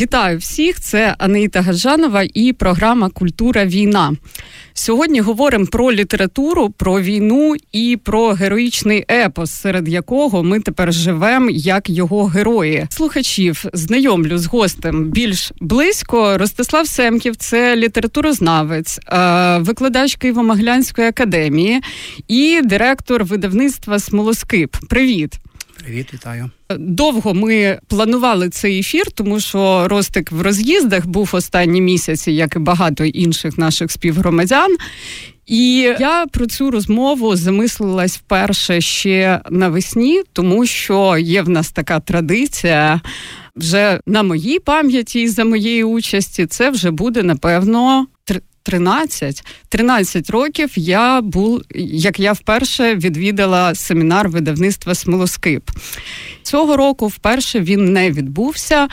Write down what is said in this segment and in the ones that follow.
Вітаю всіх! Це Анита Гаджанова і програма Культура війна. Сьогодні говоримо про літературу, про війну і про героїчний епос, серед якого ми тепер живемо як його герої. Слухачів знайомлю з гостем більш близько. Ростислав Семків, це літературознавець, е, викладач Києво-Могилянської академії і директор видавництва Смолоскип. Привіт. Привіт, вітаю. Довго ми планували цей ефір, тому що Ростик в роз'їздах був останні місяці, як і багато інших наших співгромадян. І я про цю розмову замислилась вперше ще навесні, тому що є в нас така традиція. Вже на моїй пам'яті і за моєї участі це вже буде напевно 13 13 років я був, як я вперше відвідала семінар видавництва Смолоскип. Цього року вперше він не відбувся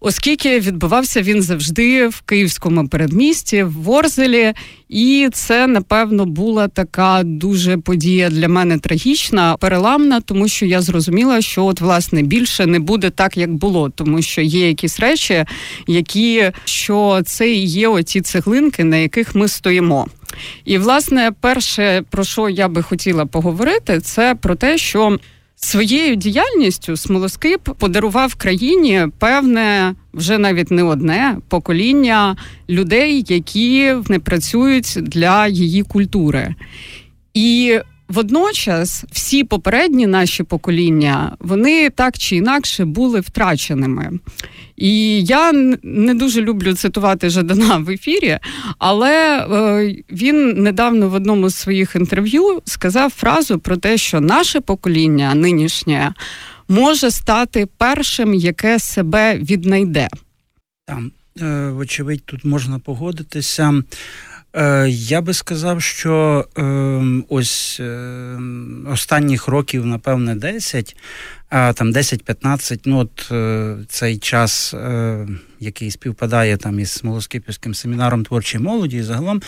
оскільки відбувався він завжди в київському передмісті, в Ворзелі, і це напевно була така дуже подія для мене трагічна, переламна, тому що я зрозуміла, що от власне більше не буде так, як було, тому що є якісь речі, які що це і є оці цеглинки, на яких ми стоїмо. І власне, перше про що я би хотіла поговорити, це про те, що Своєю діяльністю смолоскип подарував країні певне вже навіть не одне покоління людей, які не працюють для її культури. І Водночас всі попередні наші покоління вони так чи інакше були втраченими. І я не дуже люблю цитувати Жадана в ефірі, але е, він недавно в одному з своїх інтерв'ю сказав фразу про те, що наше покоління нинішнє може стати першим, яке себе віднайде. Там, е, вочевидь, тут можна погодитися. Е, я би сказав, що ем, ось ем, останніх років, напевне, 10, а там 10-15, ну от е, цей час який співпадає там із Смолоскипівським семінаром творчої молоді, і загалом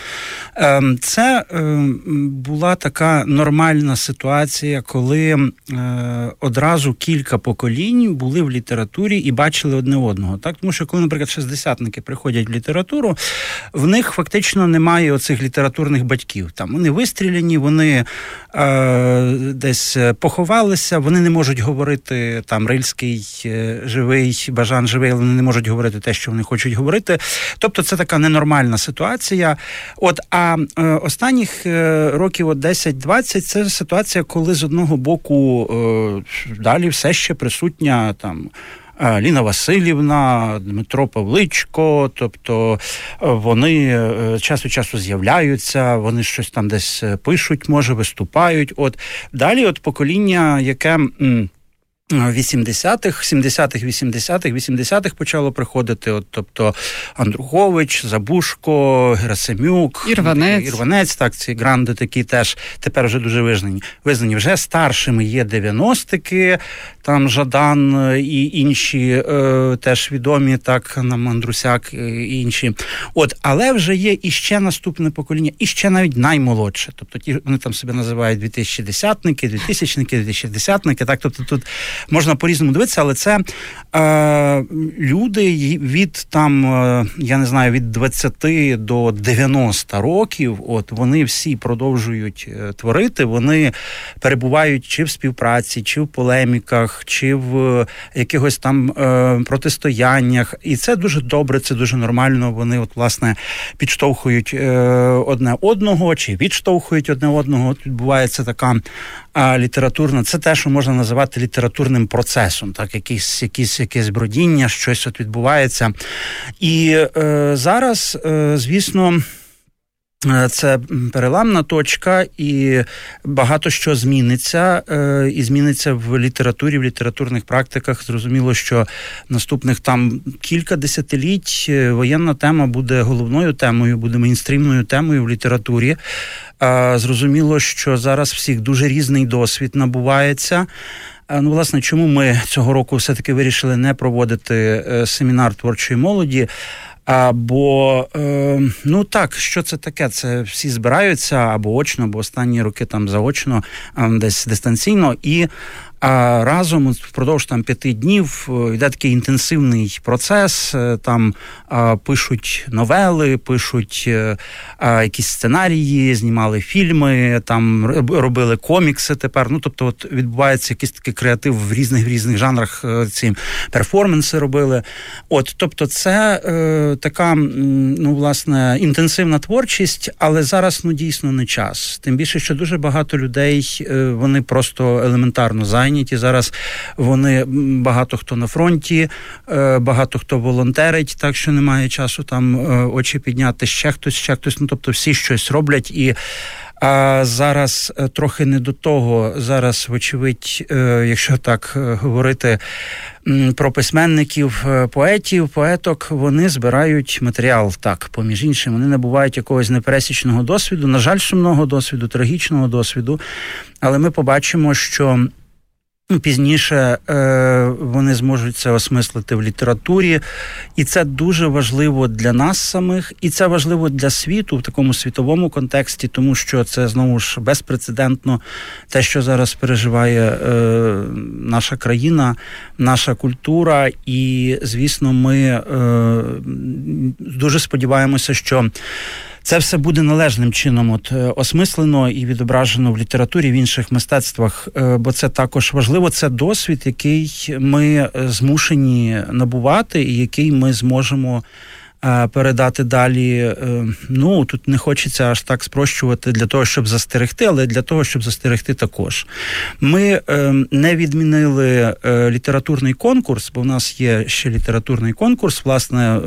ем, це ем, була така нормальна ситуація, коли е, одразу кілька поколінь були в літературі і бачили одне одного. Так, тому що коли, наприклад, шестдесятники приходять в літературу, в них фактично немає оцих літературних батьків. Там вони вистріляні, вони е, десь поховалися, вони не можуть говорити там Рильський е, живий, бажан живий, але вони не можуть говорити те, що вони хочуть говорити. Тобто, це така ненормальна ситуація. От а е, останніх е, років от 10-20 це ситуація, коли з одного боку далі все ще присутня там. Ліна Васильівна, Дмитро Павличко, тобто вони час від часу з'являються, вони щось там десь пишуть, може виступають. От далі, от покоління, яке. 80-х, 70-х, 80-х, 80-х почало приходити. От, тобто Андрухович, Забушко, Герасимюк, Ірванець. Ірванець, так, ці гранди такі теж тепер вже дуже визнані. Визнані вже старшими є 90-ки, там Жадан і інші е, теж відомі, так, нам Андрусяк і інші. От, але вже є іще наступне покоління, і ще навіть наймолодше. Тобто ті вони там себе називають 2010-ники, 2000-ники, 2010-ники. Так, тобто тут можна по-різному дивитися, але це е, люди від там, е, я не знаю, від 20 до 90 років. От вони всі продовжують е, творити, вони перебувають чи в співпраці, чи в полеміках, чи в якихось там е, протистояннях. І це дуже добре, це дуже нормально. Вони, от, власне, підштовхують е, одне одного, чи відштовхують одне одного. От відбувається така літературна це те, що можна називати літературним процесом, так, якісь якісь якесь бродіння, щось от відбувається. І е, зараз, е, звісно. Е, це переламна точка, і багато що зміниться, е, і зміниться в літературі, в літературних практиках. Зрозуміло, що наступних там кілька десятиліть е, воєнна тема буде головною темою, буде мейнстрімною темою в літературі. Зрозуміло, що зараз всіх дуже різний досвід набувається. Ну, власне, чому ми цього року все-таки вирішили не проводити семінар творчої молоді? А, Бо е, ну так, що це таке? Це всі збираються або очно, або останні роки там заочно, десь дистанційно, і А разом впродовж там п'яти днів е, йде такий інтенсивний процес. Е, там пишуть новели, пишуть якісь сценарії, знімали фільми, там робили комікси. Tепер ну тобто, от відбувається якийсь такий креатив в різних в різних жанрах. Ці перформанси робили. От, тобто, це е, така ну власне інтенсивна творчість, але зараз ну дійсно не час. Тим більше, що дуже багато людей е, вони просто елементарно зайняті. Зараз вони багато хто на фронті, е, багато хто волонтерить, так що немає часу там е, очі підняти. Ще хтось, ще хтось. Ну тобто, всі щось роблять і. А зараз трохи не до того. Зараз, вочевидь, якщо так говорити про письменників, поетів, поеток, вони збирають матеріал так, поміж іншим. Вони набувають якогось непересічного досвіду, на жаль, сумного досвіду, трагічного досвіду. Але ми побачимо, що пізніше е, вони зможуть це осмислити в літературі, і це дуже важливо для нас самих, і це важливо для світу в такому світовому контексті, тому що це знову ж безпрецедентно те, що зараз переживає е, наша країна, наша культура. І, звісно, ми е, дуже сподіваємося, що. Це все буде належним чином от е, осмислено і відображено в літературі в інших мистецтвах, е, бо це також важливо. Це досвід, який ми е, змушені набувати, і який ми зможемо передати далі. Е, ну тут не хочеться аж так спрощувати для того, щоб застерегти, але для того, щоб застерегти також. Ми е, не відмінили е, літературний конкурс, бо в нас є ще літературний конкурс. Власне,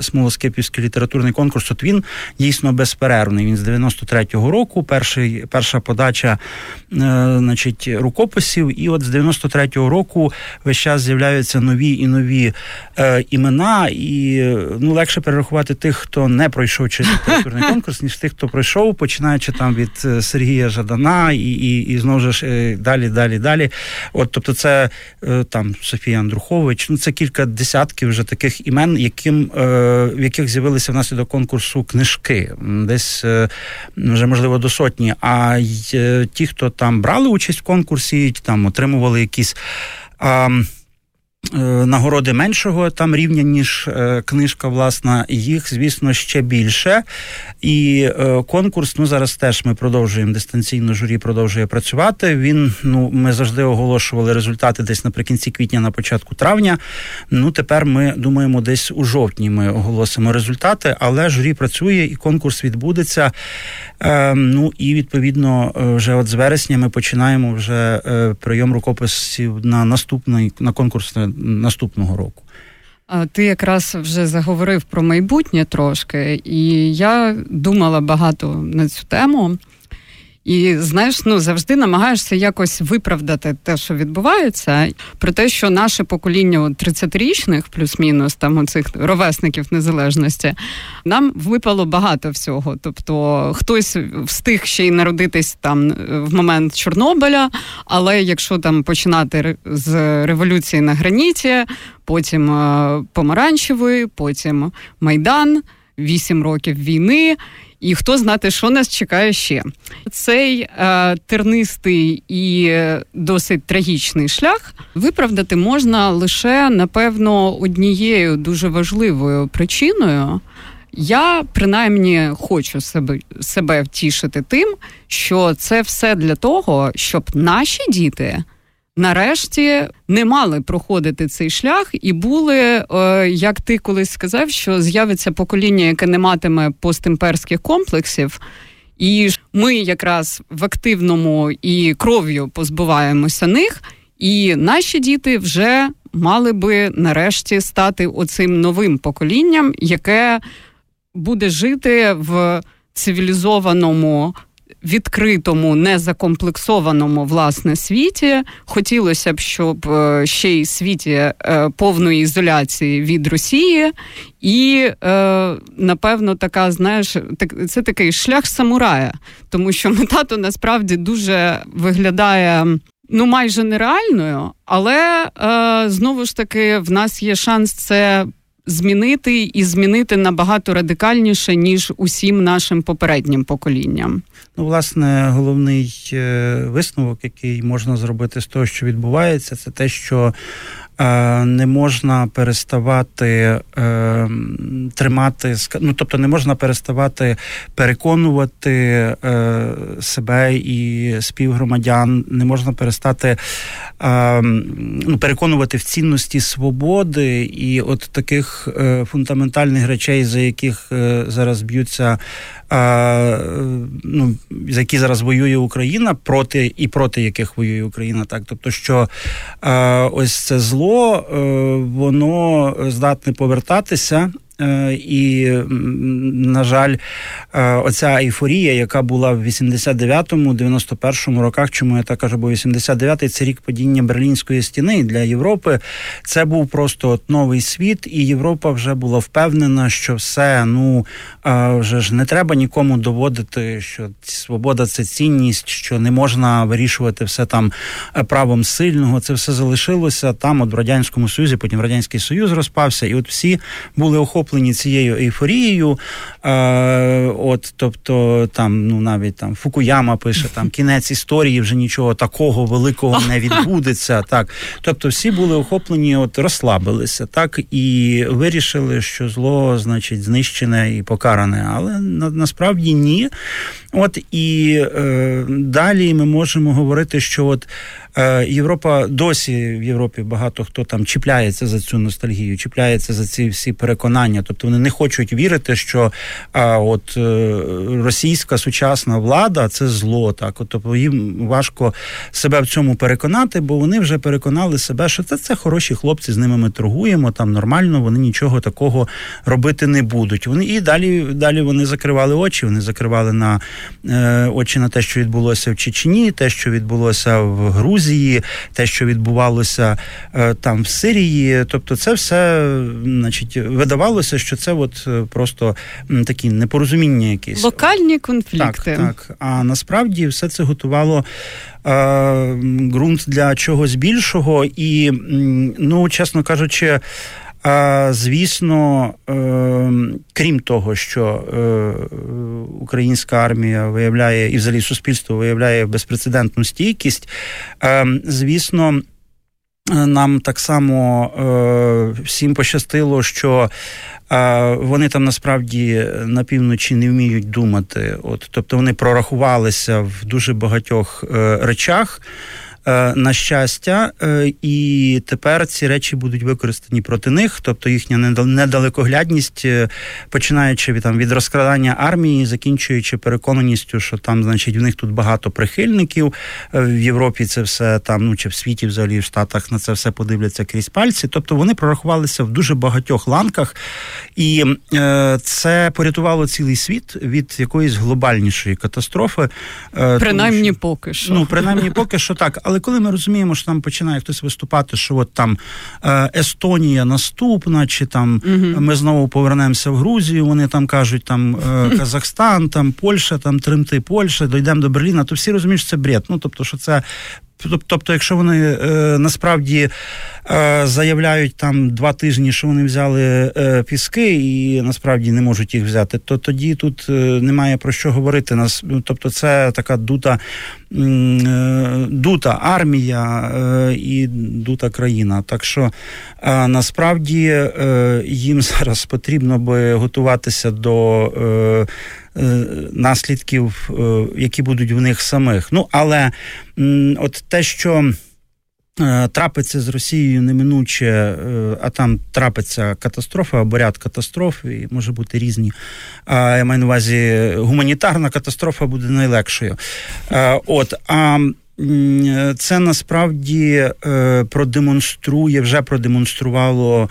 Смолоскипівський літературний конкурс. От він дійсно безперервний. Він з 93-го року. Перший перша подача, значить, рукописів. І от з 93-го року весь час з'являються нові і нові імена, і ну легше легше перерахувати тих, хто не пройшов через літературний конкурс, ніж тих, хто пройшов, починаючи там від е, Сергія Жадана і і, і знову ж е, далі, далі, далі. От, тобто, це е, там Софія Андрухович. Ну це кілька десятків вже таких імен, яким в яких з'явилися внаслідок конкурсу книжки, десь вже можливо до сотні. А ті, хто там брали участь в конкурсі, там отримували якісь. Нагороди меншого там рівня, ніж е, книжка, власна, їх, звісно, ще більше. І е, конкурс, ну зараз теж ми продовжуємо дистанційно, журі продовжує працювати. Він, ну, ми завжди оголошували результати десь наприкінці квітня, на початку травня. Ну, тепер ми думаємо, десь у жовтні ми оголосимо результати, але журі працює і конкурс відбудеться. Ну і відповідно, вже от з вересня ми починаємо вже прийом рукописів на наступний на конкурс наступного року. Ти якраз вже заговорив про майбутнє трошки, і я думала багато на цю тему. І знаєш, ну завжди намагаєшся якось виправдати те, що відбувається, про те, що наше покоління 30-річних, плюс-мінус, там оцих ровесників незалежності, нам випало багато всього. Тобто хтось встиг ще й народитись там в момент Чорнобиля, але якщо там починати з революції на граніті, потім е, помаранчевий, потім майдан, вісім років війни. І хто знати, що нас чекає ще. Цей е, тернистий і досить трагічний шлях виправдати можна лише напевно однією дуже важливою причиною. Я принаймні хочу себе себе втішити тим, що це все для того, щоб наші діти нарешті не мали проходити цей шлях, і були, е, як ти колись сказав, що з'явиться покоління, яке не матиме постімперських комплексів. І ми якраз в активному і кров'ю позбуваємося них, і наші діти вже мали би нарешті стати оцим новим поколінням, яке буде жити в цивілізованому відкритому, незакомплексованому власне світі. Хотілося б, щоб е, ще й світі е, повної ізоляції від Росії, і е, напевно, така знаєш, це такий шлях самурая, тому що мета то насправді дуже виглядає. Ну, майже нереальною, але е, знову ж таки в нас є шанс це змінити і змінити набагато радикальніше ніж усім нашим попереднім поколінням. Ну, власне, головний е, висновок, який можна зробити з того, що відбувається, це те, що не можна переставати е, тримати ну, тобто не можна переставати переконувати е, себе і співгромадян, не можна перестати ну, переконувати в цінності свободи і от таких фундаментальних речей, за яких зараз б'ються ну, за які зараз воює Україна, проти і проти яких воює Україна, так тобто, що ось це зло, е, воно здатне повертатися. Е, і, на жаль, е, оця ейфорія, яка була в 89-му, 91-му роках, чому я так кажу, бо 89-й це рік падіння Берлінської стіни для Європи. Це був просто от новий світ, і Європа вже була впевнена, що все ну е, вже ж не треба нікому доводити, що свобода це цінність, що не можна вирішувати все там правом сильного. Це все залишилося там, от в радянському союзі. Потім радянський союз розпався, і от всі були охоплені захоплені цією ейфорією. Е, от, Тобто, там, ну навіть там Фукуяма пише, там кінець історії вже нічого такого великого не відбудеться. Так, Тобто, всі були охоплені, от розслабилися, так, і вирішили, що зло, значить, знищене і покаране. Але на, насправді ні. От і е, далі ми можемо говорити, що от Європа досі в Європі багато хто там чіпляється за цю ностальгію, чіпляється за ці всі переконання. Тобто вони не хочуть вірити, що а, от е, російська сучасна влада це зло. Так, от, тобто їм важко себе в цьому переконати, бо вони вже переконали себе, що це це хороші хлопці, з ними ми торгуємо. Там нормально, вони нічого такого робити не будуть. Вони і далі далі вони закривали очі. Вони закривали на е, очі на те, що відбулося в Чечні, те, що відбулося в Грузії. Грузії, те, що відбувалося е, там в Сирії. Тобто, це все, значить, видавалося, що це от е, просто такі непорозуміння, якісь локальні конфлікти. Так, так. А насправді все це готувало. Е, ґрунт для чогось більшого, і ну, чесно кажучи, Звісно, е, крім того, що е, українська армія виявляє і взагалі суспільство виявляє безпрецедентну стійкість, е, звісно. Нам так само е, всім пощастило, що е, вони там насправді на півночі не вміють думати. От, Тобто вони прорахувалися в дуже багатьох е, речах. Е, на щастя, е, і тепер ці речі будуть використані проти них, тобто їхня недалекоглядність, е, починаючи від там від розкрадання армії, закінчуючи переконаністю, що там, значить, в них тут багато прихильників в Європі. Це все там, ну чи в світі, взагалі в Штатах на це все подивляться крізь пальці. Тобто вони прорахувалися в дуже багатьох ланках, і е, це порятувало цілий світ від якоїсь глобальнішої катастрофи. Принаймні, що, поки що ну принаймні поки що так. Але коли ми розуміємо, що там починає хтось виступати, що от там е, Естонія наступна, чи там угу. ми знову повернемося в Грузію, вони там кажуть, там е, Казахстан, там Польща, там Тримти Польща, дійдемо до Берліна, то всі розуміють, що це бред. Ну тобто, що це Тобто, якщо вони е, насправді е, заявляють там два тижні, що вони взяли е, піски, і насправді не можуть їх взяти, то тоді тут е, немає про що говорити. Нас, ну, тобто, це така дута е, дута армія е, і дута країна. Так що насправді їм зараз потрібно би готуватися до. Е, наслідків, е, які будуть в них самих. Ну але от те, що. Е, трапиться з Росією неминуче, а там трапиться катастрофа або ряд катастроф, і може бути різні. А я маю на увазі гуманітарна катастрофа буде найлегшою. От а це насправді продемонструє, вже продемонструвало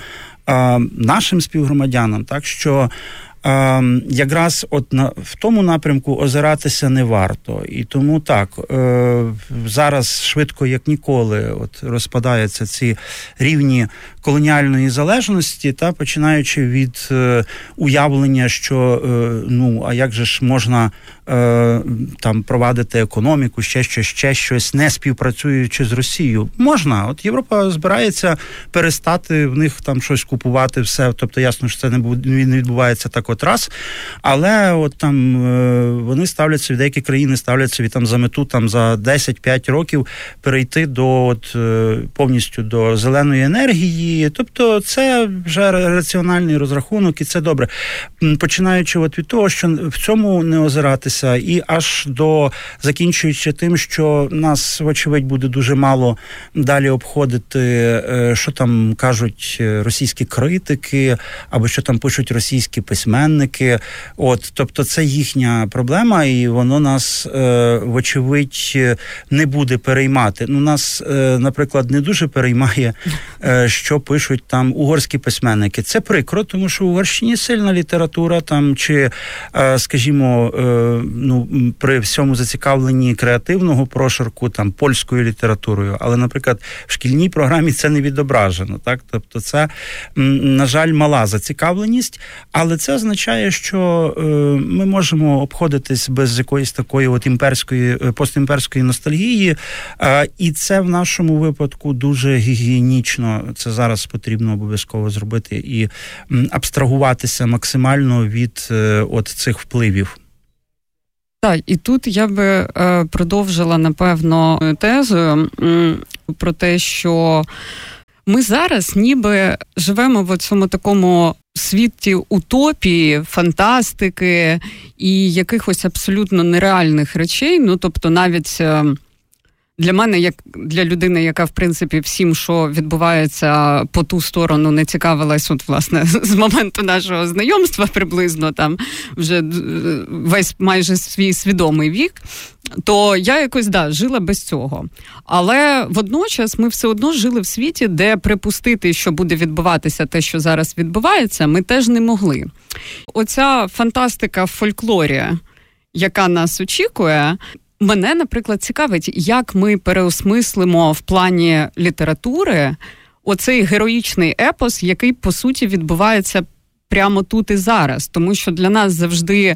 нашим співгромадянам, так що якраз от на в тому напрямку озиратися не варто, і тому так е, зараз швидко як ніколи, от розпадаються ці рівні колоніальної залежності, та починаючи від е, уявлення, що е, ну а як же ж можна е, там провадити економіку, ще щось, ще щось, не співпрацюючи з Росією. Можна, от Європа збирається перестати в них там щось купувати, все. Тобто, ясно, що це не відбувається так от раз. Але от там е, вони ставляться деякі країни ставляться собі там за мету там за 10-5 років перейти до от е, повністю до зеленої енергії. Тобто, це вже раціональний розрахунок, і це добре. Починаючи от від того, що в цьому не озиратися, і аж до закінчуючи тим, що нас, вочевидь, буде дуже мало далі обходити, е, що там кажуть російські критики, або що там пишуть російські письменники. От, тобто, це їхня проблема, і воно нас, е, вочевидь, не буде переймати. Ну, нас, е, наприклад, не дуже переймає, що пишуть там угорські письменники. Це прикро, тому що в Угорщині сильна література там чи, скажімо, ну при всьому зацікавленні креативного прошарку там польською літературою, але, наприклад, в шкільній програмі це не відображено. Так, тобто, це на жаль, мала зацікавленість, але це означає, що е, ми можемо обходитись без якоїсь такої от імперської е, постімперської ностальгії, і це в нашому випадку дуже гігієнічно. Це зараз потрібно обов'язково зробити і абстрагуватися максимально від е, от цих впливів. Так, і тут я би е, продовжила напевно тезою про те, що ми зараз ніби живемо в цьому такому світі утопії, фантастики і якихось абсолютно нереальних речей. Ну тобто, навіть. Е, для мене, як для людини, яка в принципі всім, що відбувається по ту сторону, не цікавилась, от власне з моменту нашого знайомства, приблизно там вже весь майже свій свідомий вік, то я якось да жила без цього. Але водночас ми все одно жили в світі, де припустити, що буде відбуватися те, що зараз відбувається, ми теж не могли. Оця фантастика в фольклорі, яка нас очікує. Мене, наприклад, цікавить, як ми переосмислимо в плані літератури оцей героїчний епос, який по суті відбувається прямо тут і зараз, тому що для нас завжди е,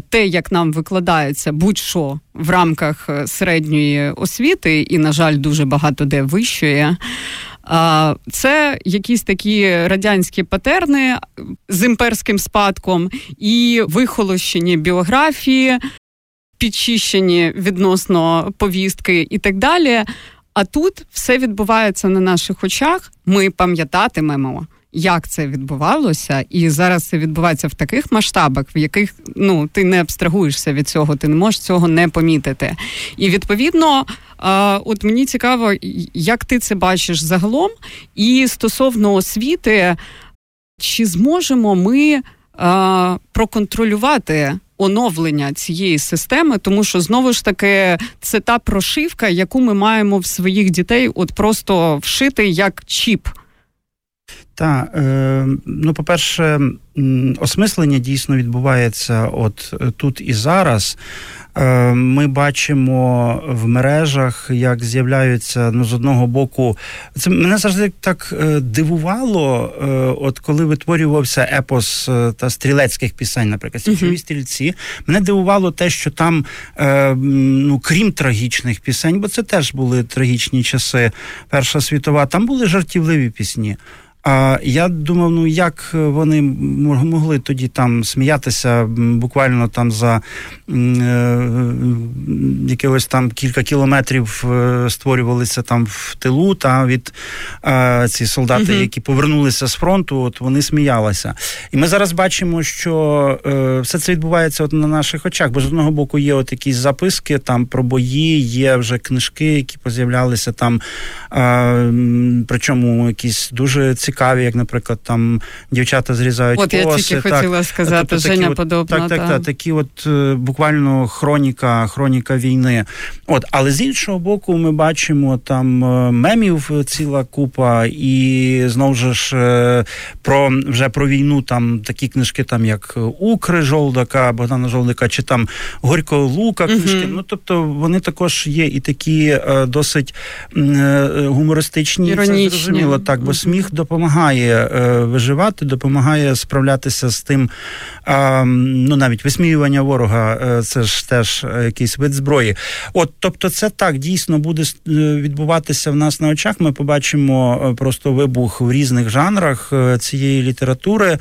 те, як нам викладається, будь-що в рамках е, середньої освіти, і, на жаль, дуже багато де вищої. Е, це якісь такі радянські патерни з імперським спадком і вихолощені біографії, підчищені відносно повістки і так далі. А тут все відбувається на наших очах. Ми пам'ятатимемо як це відбувалося, і зараз це відбувається в таких масштабах, в яких ну ти не абстрагуєшся від цього, ти не можеш цього не помітити. І відповідно, от мені цікаво, як ти це бачиш загалом, і стосовно освіти, чи зможемо ми проконтролювати? Оновлення цієї системи, тому що знову ж таки це та прошивка, яку ми маємо в своїх дітей, от просто вшити як чіп. Так, е, ну, по-перше, осмислення дійсно відбувається от е, тут і зараз. Е, ми бачимо в мережах, як з'являються ну, з одного боку. Це мене завжди так е, дивувало, от коли витворювався епос та стрілецьких пісень, наприклад, січові стрільці. Мене дивувало те, що там, ну крім трагічних пісень, бо це теж були трагічні часи, Перша світова, там були жартівливі пісні. А я думав, ну як вони могли тоді там сміятися буквально там за е, якихось там кілька кілометрів е, створювалися там в тилу, та від е, ці солдати, uh які повернулися з фронту, от вони сміялися. І ми зараз бачимо, що е, все це відбувається от на наших очах. Бо з одного боку є от якісь записки там про бої, є вже книжки, які поз'являлися там, е, причому якісь дуже цікаві цікаві, як, наприклад, там дівчата зрізають от коси. От я тільки так. хотіла сказати, тобто, Женя от, подобна. Так, так, так, такі от е, буквально хроніка, хроніка війни. От, Але з іншого боку, ми бачимо там е, мемів ціла купа, і знову ж е, про вже про війну там такі книжки, там як Укри Жолдака, Богдана Жолдика, чи там Горько Лука книжки. uh Ну, тобто вони також є і такі досить гумористичні, Іронічні. це зрозуміло так, бо uh сміх допомагає допомагає виживати, допомагає справлятися з тим, ну навіть висміювання ворога, це ж теж якийсь вид зброї. От, тобто, це так дійсно буде відбуватися в нас на очах. Ми побачимо просто вибух в різних жанрах цієї літератури.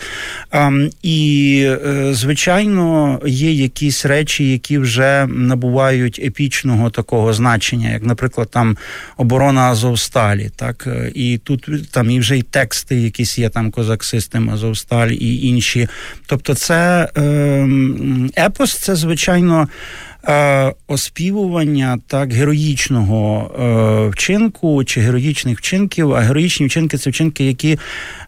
І, звичайно, є якісь речі, які вже набувають епічного такого значення, як, наприклад, там оборона Азовсталі. Так і тут там і вже й тексти, якісь є там козак систем Азовсталь і інші. Тобто, це ем, епос, це звичайно. Е, оспівування так героїчного е, вчинку чи героїчних вчинків, а героїчні вчинки це вчинки, які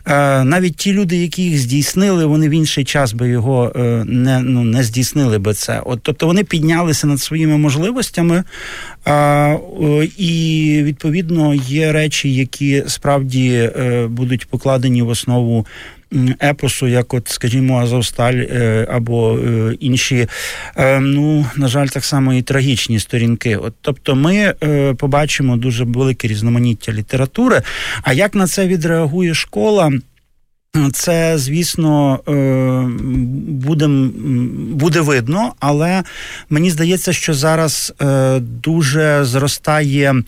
е, навіть ті люди, які їх здійснили, вони в інший час би його не ну, не здійснили би це. От тобто вони піднялися над своїми можливостями, і відповідно є речі, які справді будуть покладені в основу епосу, як, от, скажімо, Азовсталь е, або е, інші, е, ну на жаль, так само і трагічні сторінки. От, Тобто, ми побачимо дуже велике різноманіття літератури. А як на це відреагує школа? Це, звісно, буде буде видно, але мені здається, що зараз дуже зростає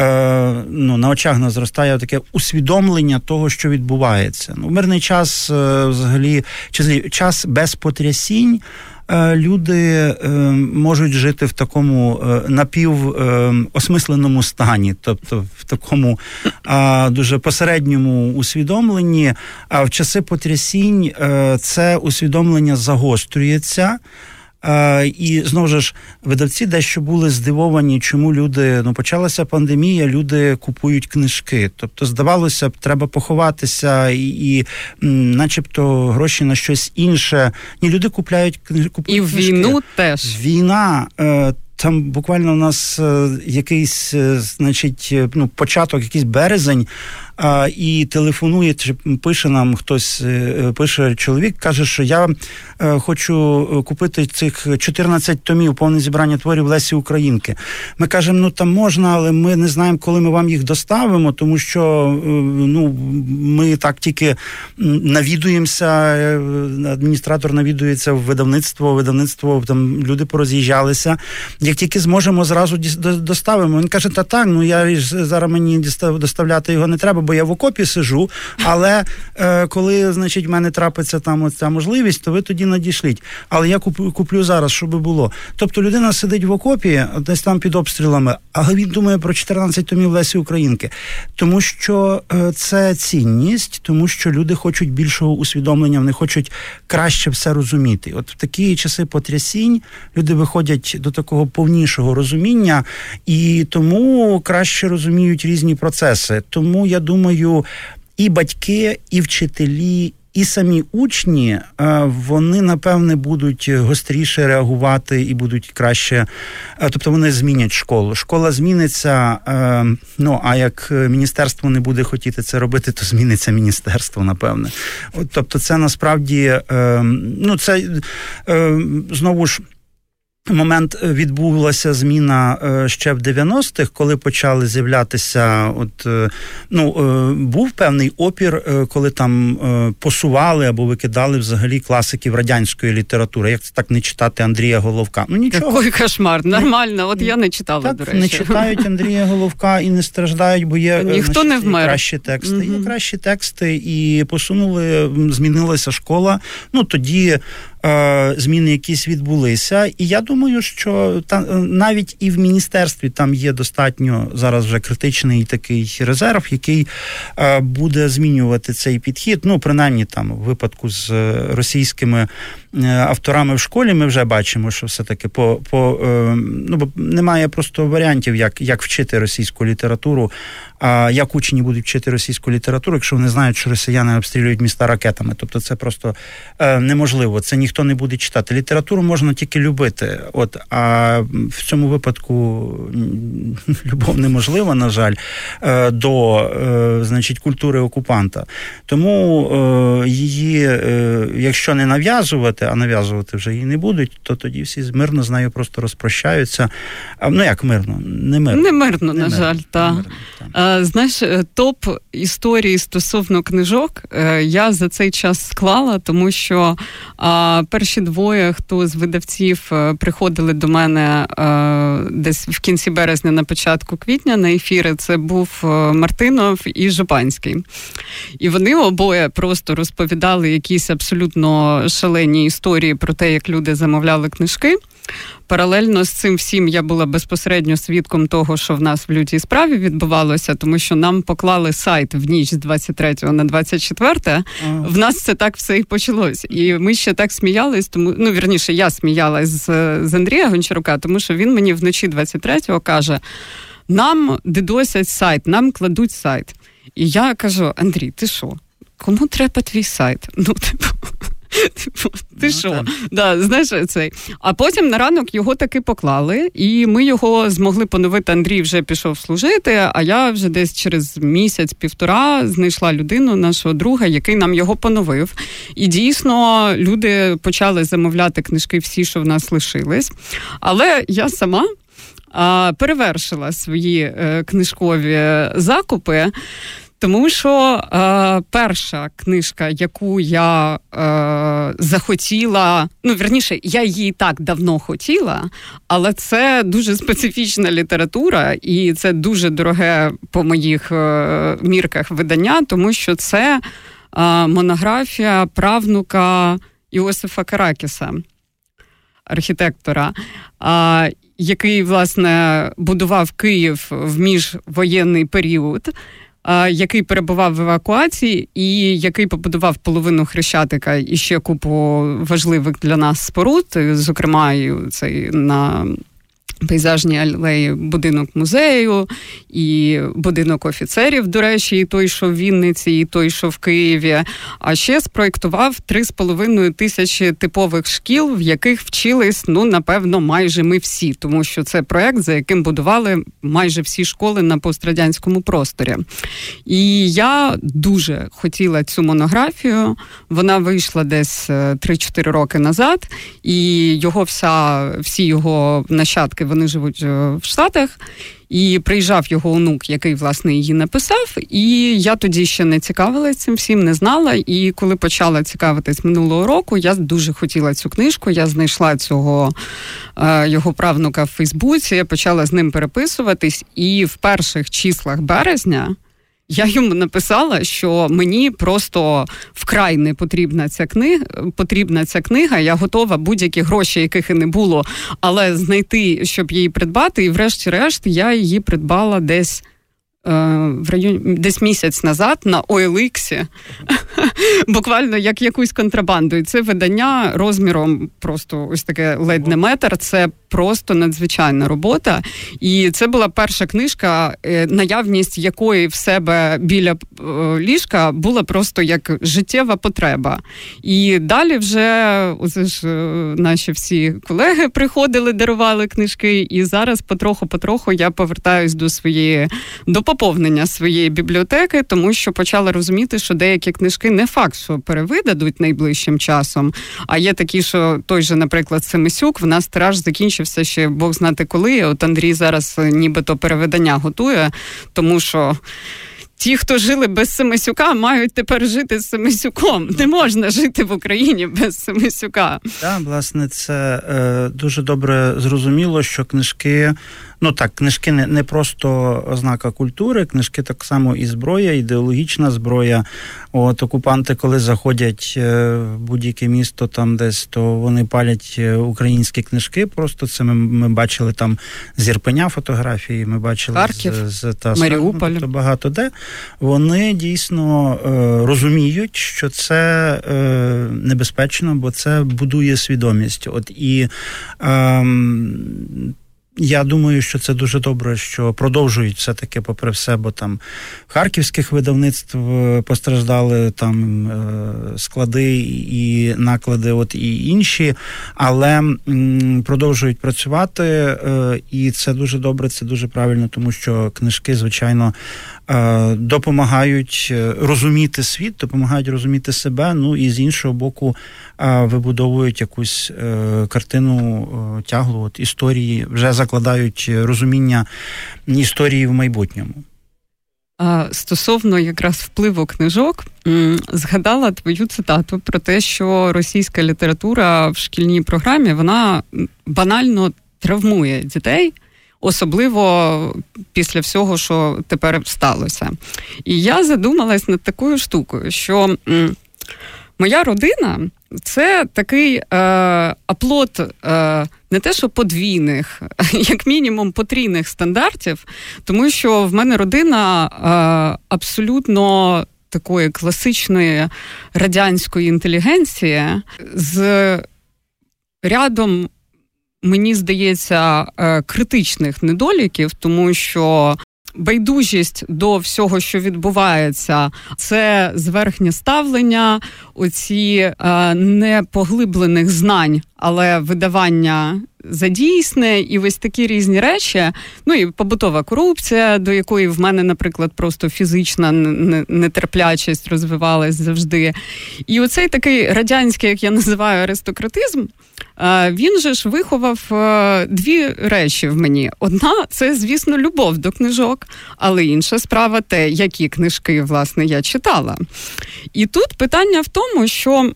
Е, ну, на очах нас зростає таке усвідомлення того, що відбувається. Ну, мирний час, е, взагалі, час без потрясінь. Е, люди можуть жити в такому напівосмисленому стані, тобто в такому дуже посередньому усвідомленні. А в часи потрясінь це усвідомлення загострюється. І знову ж видавці дещо були здивовані, чому люди ну почалася пандемія, люди купують книжки. Тобто, здавалося б, треба поховатися і, і начебто, гроші на щось інше. Ні, люди купляють купують і в війну теж війна. Е, там буквально у нас е, якийсь, е, значить, ну початок, якийсь березень а, і телефонує, чи пише нам хтось, е, пише чоловік, каже, що я е, хочу е, купити цих 14 томів повне зібрання творів Лесі Українки. Ми кажемо, ну там можна, але ми не знаємо, коли ми вам їх доставимо, тому що ну ми так тільки навідуємося. Адміністратор навідується в видавництво, видавництво там люди пороз'їжджалися. Як тільки зможемо, зразу доставимо. Він каже, та так, ну я ж зараз мені доставляти його не треба бо я в окопі сижу. Але е, коли, значить, в мене трапиться там оця можливість, то ви тоді надішліть. Але я куплю, куплю зараз, щоб було. Тобто людина сидить в окопі, десь там під обстрілами, але він думає про 14 томів Лесі Українки, тому що е, це цінність, тому що люди хочуть більшого усвідомлення, вони хочуть краще все розуміти. От в такі часи потрясінь люди виходять до такого повнішого розуміння, і тому краще розуміють різні процеси. Тому я думаю думаю, і батьки, і вчителі. І самі учні, е, вони напевне будуть гостріше реагувати і будуть краще, е, тобто вони змінять школу. Школа зміниться. Е, ну а як міністерство не буде хотіти це робити, то зміниться міністерство, напевне. Тобто, це насправді ну це знову ж момент е, відбулася зміна е, ще в 90-х, коли почали з'являтися. От е, ну був певний опір, коли там посували або викидали взагалі класиків радянської літератури. Як це так не читати Андрія Головка? Ну нічого Який кошмар, нормально. От я не читала так, до речі. не читають Андрія Головка і не страждають, бо є ніхто не вмер. кращі тексти. Є кращі тексти, і посунули, змінилася школа. Ну тоді зміни якісь відбулися. І я думаю, що та навіть і в міністерстві там є достатньо зараз вже критичний такий резерв, який е, буде змінювати цей підхід. Ну, принаймні там в випадку з російськими е, авторами в школі, ми вже бачимо, що все таки по по ну бо немає просто варіантів, як, як вчити російську літературу. А як учні будуть вчити російську літературу, якщо вони знають, що росіяни обстрілюють міста ракетами? Тобто, це просто неможливо. Це ніхто не буде читати. Літературу можна тільки любити. От, А в цьому випадку любов неможлива, на жаль, е, до е, значить, культури окупанта. Тому е, її, якщо не нав'язувати, а нав'язувати вже її не будуть, то тоді всі мирно з нею просто розпрощаються. Ну як мирно? Не мирно. Не мирно, не на мирно. жаль, так. Та. Знаєш, топ історії стосовно книжок я за цей час склала, тому що а, перші двоє, хто з видавців е, приходили до мене а, е, десь в кінці березня, на початку квітня на ефіри, це був е, Мартинов і Жупанський. І вони обоє просто розповідали якісь абсолютно шалені історії про те, як люди замовляли книжки. Паралельно з цим всім я була безпосередньо свідком того, що в нас в лютій справі відбувалося, тому що нам поклали сайт в ніч з 23 на 24. Ага. В нас це так все і почалось. І ми ще так сміялись, тому ну вірніше, я сміялась з, з Андрія Гончарука, тому що він мені вночі 23-го каже: нам дедосять сайт, нам кладуть сайт. І я кажу: Андрій, ти що? Кому треба твій сайт? Ну, типу. Типу, ти ну, що? Да, знаєш цей. А потім на ранок його таки поклали, і ми його змогли поновити. Андрій вже пішов служити. А я вже десь через місяць-півтора знайшла людину, нашого друга, який нам його поновив. І дійсно люди почали замовляти книжки, всі, що в нас лишились. Але я сама. Перевершила свої е, книжкові закупи. Тому що е, перша книжка, яку я е, захотіла, ну вірніше, я її так давно хотіла, але це дуже специфічна література, і це дуже дороге по моїх е, мірках видання, тому що це е, монографія правнука Іосифа Каракіса, архітектора. Е, який власне будував Київ в міжвоєнний період, який перебував в евакуації, і який побудував половину хрещатика і ще купу важливих для нас споруд, зокрема, цей на Пейзажні алеї будинок музею, і будинок офіцерів, до речі, і той, що в Вінниці, і той, що в Києві. А ще спроєктував 3,5 тисячі типових шкіл, в яких вчились, ну, напевно, майже ми всі, тому що це проект, за яким будували майже всі школи на пострадянському просторі. І я дуже хотіла цю монографію. Вона вийшла десь 3-4 е, роки назад, і його вся, всі його нащадки вони живуть е, в Штатах, і приїжджав його онук, який власне її написав. І я тоді ще не цікавилася цим всім, не знала. І коли почала цікавитись минулого року, я дуже хотіла цю книжку. Я знайшла цього е, його правнука в Фейсбуці, я почала з ним переписуватись, і в перших числах березня. Я йому написала, що мені просто вкрай не потрібна ця книга. Потрібна ця книга. Я готова будь-які гроші, яких і не було, але знайти, щоб її придбати. І, врешті-решт, я її придбала десь. Е, в районі десь місяць назад на OLX, буквально як якусь контрабанду. І це видання розміром просто ось таке ледь не метр. Це просто надзвичайна робота. І це була перша книжка, е, наявність якої в себе біля е, ліжка була просто як життєва потреба. І далі вже оце ж наші всі колеги приходили, дарували книжки. І зараз потроху-потроху я повертаюсь до своєї до поповнення своєї бібліотеки, тому що почала розуміти, що деякі книжки не факт, що перевидадуть найближчим часом. А є такі, що той же, наприклад, Семисюк, в нас тираж закінчився ще Бог знати коли. От Андрій зараз нібито переведення готує, тому що. Ті, хто жили без Семисюка, мають тепер жити з Семисюком. Не можна жити в Україні без Семисюка. Так, власне, це е, дуже добре зрозуміло, що книжки Ну так, книжки не не просто ознака культури, книжки так само і зброя, ідеологічна зброя. От окупанти, коли заходять е, в будь-яке місто, там десь то вони палять е, українські книжки. Просто це ми ми бачили там з Ірпеня фотографії. Ми бачили Харків, з, з та Маріуполь. Ну, багато де вони дійсно е, розуміють, що це е, небезпечно, бо це будує свідомість. От і. Е, я думаю, що це дуже добре, що продовжують все-таки, попри все, бо там харківських видавництв е, постраждали там склади і наклади, от і інші, але продовжують працювати, і це дуже добре, це дуже правильно, тому що книжки, звичайно, допомагають розуміти світ, допомагають розуміти себе. Ну і з іншого боку, вибудовують якусь картину тяглу от історії вже за закладають розуміння історії в майбутньому. Стосовно якраз впливу книжок, згадала твою цитату про те, що російська література в шкільній програмі вона банально травмує дітей, особливо після всього, що тепер сталося. І я задумалась над такою штукою, що моя родина це такий е, аплот е, не те, що подвійних, як мінімум потрійних стандартів, тому що в мене родина е, абсолютно такої класичної радянської інтелігенції з рядом. Мені здається, е, критичних недоліків, тому що байдужість до всього, що відбувається, це зверхнє ставлення, оці е, непоглиблених знань, але видавання за дійсне, і ось такі різні речі. Ну і побутова корупція, до якої в мене, наприклад, просто фізична нетерплячість розвивалась завжди. І оцей такий радянський, як я називаю, аристократизм. Він же ж виховав дві речі в мені. Одна це, звісно, любов до книжок, але інша справа те, які книжки власне я читала. І тут питання в тому, що.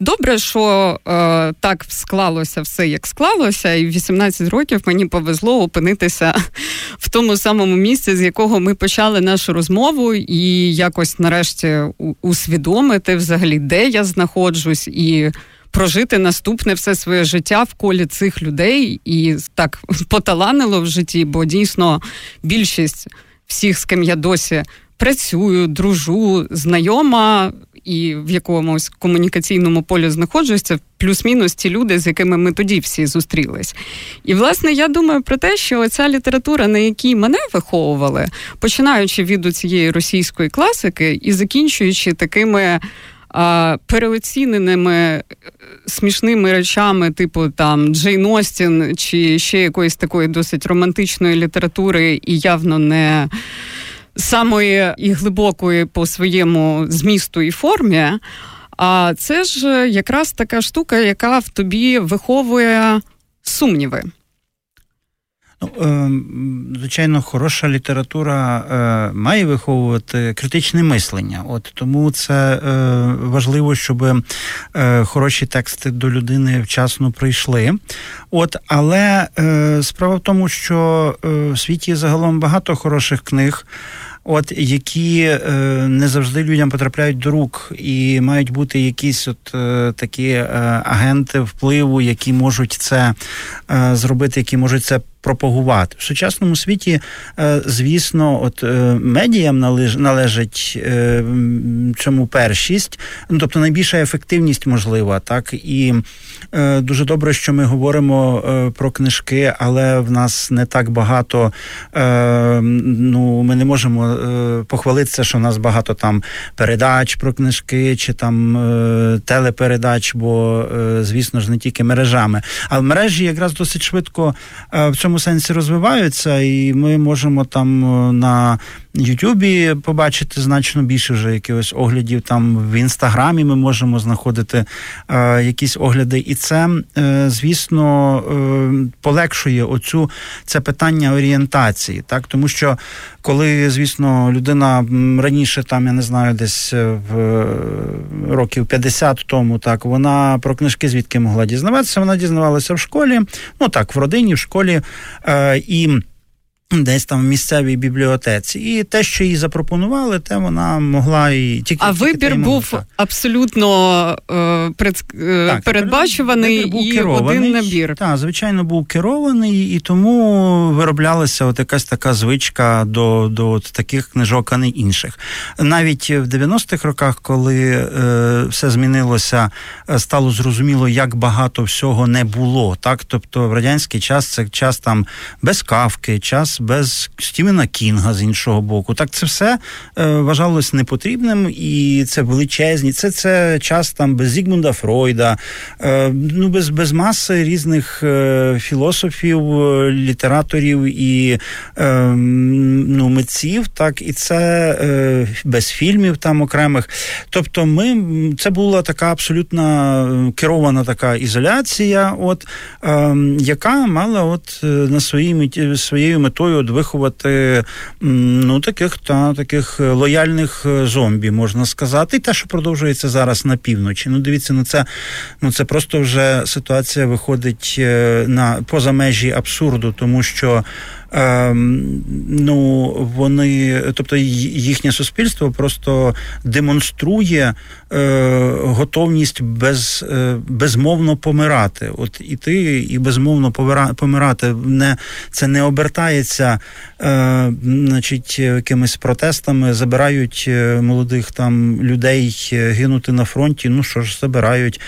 Добре, що е, так склалося все, як склалося, і в 18 років мені повезло опинитися в тому самому місці, з якого ми почали нашу розмову, і якось нарешті усвідомити взагалі, де я знаходжусь, і прожити наступне все своє життя в колі цих людей, і так поталанило в житті, бо дійсно більшість всіх, з ким я досі працюю, дружу, знайома і в якомусь комунікаційному полі знаходжусь, це плюс-мінус ті люди, з якими ми тоді всі зустрілись. І, власне, я думаю про те, що ця література, на якій мене виховували, починаючи від цієї російської класики і закінчуючи такими. Переоціненими е, смішними речами, типу там Джейн Остін, чи ще якоїсь такої досить романтичної літератури, і явно не самої і глибокої по своєму змісту і формі. А це ж якраз така штука, яка в тобі виховує сумніви. Ну, е, Звичайно, хороша література е, має виховувати критичне мислення. От Тому це е, важливо, щоб е, хороші тексти до людини вчасно прийшли. От, Але справа в тому, що в світі загалом багато хороших книг от які е, не завжди людям потрапляють до рук, і мають бути якісь от е, такі е, агенти впливу, які можуть це е, зробити, які можуть це пропагувати в сучасному світі. Е, звісно, от е, медіям належ, належить чому першість, ну тобто найбільша ефективність можлива, так і дуже добре, що ми говоримо про книжки, але в нас не так багато. Ну, ми не можемо похвалитися, що в нас багато там передач про книжки чи там телепередач, бо звісно ж не тільки мережами, але мережі якраз досить швидко в цьому сенсі розвиваються, і ми можемо там е, на Ютубі побачити значно більше вже якихось оглядів. Там в інстаграмі ми можемо знаходити е, якісь огляди, і це, е, звісно, е, полегшує оцю це питання орієнтації, так тому що коли, звісно, людина раніше там я не знаю, десь в років 50 тому, так вона про книжки звідки могла дізнаватися, вона дізнавалася в школі, ну так, в родині, в школі. Е, і Десь там в місцевій бібліотеці, і те, що їй запропонували, те вона могла і тільки а тільки вибір був так. абсолютно е, пред, е, так, передбачуваний був і керований. один набір. Так, звичайно, був керований, і тому вироблялася от якась така звичка до до от таких книжок, а не інших. Навіть в 90-х роках, коли е, все змінилося, е, стало зрозуміло, як багато всього не було. Так, тобто в радянський час це час там без кавки, час без Стівена Кінга з іншого боку. Так це все е, вважалось непотрібним, і це величезні. Це це час там без Зігмунда Фройда, е, ну без без маси різних е, філософів, літераторів і ну, митців. Так, і це без фільмів там окремих. Тобто, ми це була така абсолютно керована така ізоляція, от яка мала от на своїй своєю метою от виховати ну таких та таких лояльних е, зомбі, можна сказати, і те, що продовжується зараз на півночі. Ну, дивіться, ну це ну це просто вже ситуація виходить е, на поза межі абсурду, тому що. Ем, ну вони, тобто їхнє суспільство просто демонструє е, готовність без, е, безмовно помирати. От іти і безмовно помирати не це не обертається, е, значить, якимись протестами, забирають е, молодих там людей е, гинути на фронті. Ну що ж, забирають,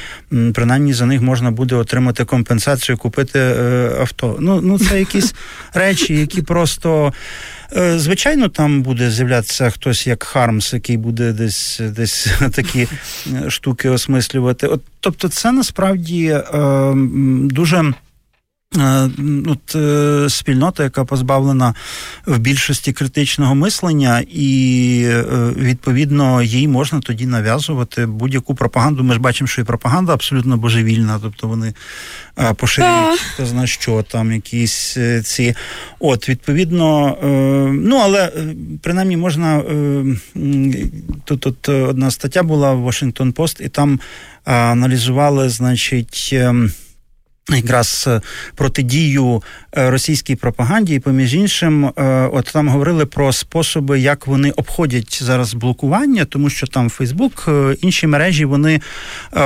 принаймні за них можна буде отримати компенсацію, купити е, авто. Ну ну це якісь речі, які просто. Е, звичайно, там буде з'являтися хтось як Хармс, який буде десь десь такі штуки осмислювати. От, Тобто, це насправді е, дуже. Е, от е, спільнота, яка позбавлена в більшості критичного мислення, і е, відповідно їй можна тоді нав'язувати будь-яку пропаганду. Ми ж бачимо, що і пропаганда абсолютно божевільна, тобто вони поширюють хто зна що там, якісь ці. От, відповідно, ну але принаймні можна тут, тут одна стаття була в Washington Post, і там аналізували, значить. Якраз е, протидію е, російській пропаганді, і поміж іншим, е, от там говорили про способи, як вони обходять зараз блокування, тому що там Фейсбук, інші мережі вони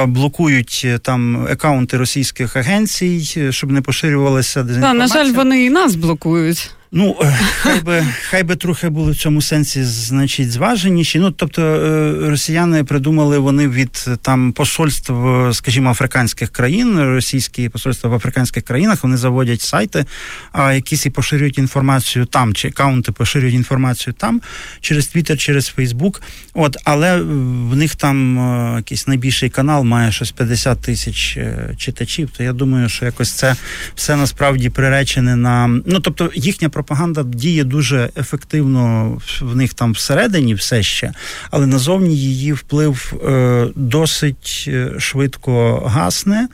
блокують там акаунти російських агенцій, щоб не поширювалися дезінформація. Так, На жаль, вони і нас блокують. Ну, е, хай би хай би трохи були в цьому сенсі, значить, зваженіші. Ну, тобто, е, росіяни придумали вони від там посольств, скажімо, африканських країн, російські посольства в африканських країнах, вони заводять сайти, а якісь і поширюють інформацію там, чи аккаунти поширюють інформацію там через Твіттер, через Фейсбук. От, але в них там е, якийсь найбільший канал має щось 50 тисяч читачів. То я думаю, що якось це все насправді приречене на ну, тобто їхня пропаганда діє дуже ефективно в них там всередині, все ще, але назовні її вплив е, досить е, швидко гасне,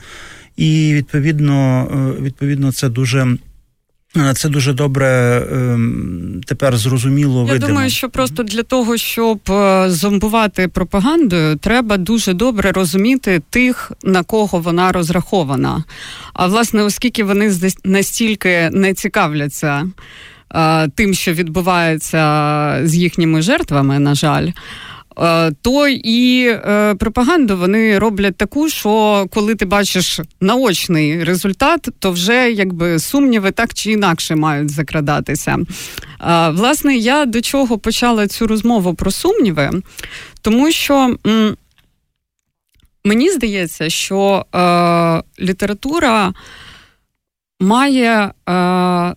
і відповідно, е, відповідно, це дуже. Це дуже добре ем, тепер зрозуміло Я видимо. думаю, що просто для того, щоб зомбувати пропагандою, треба дуже добре розуміти тих, на кого вона розрахована. А власне, оскільки вони настільки не цікавляться тим, що відбувається з їхніми жертвами, на жаль. То і е, пропаганду вони роблять таку, що коли ти бачиш наочний результат, то вже якби сумніви так чи інакше мають закрадатися. Е, власне, я до чого почала цю розмову про сумніви, тому що мені здається, що е, література має е,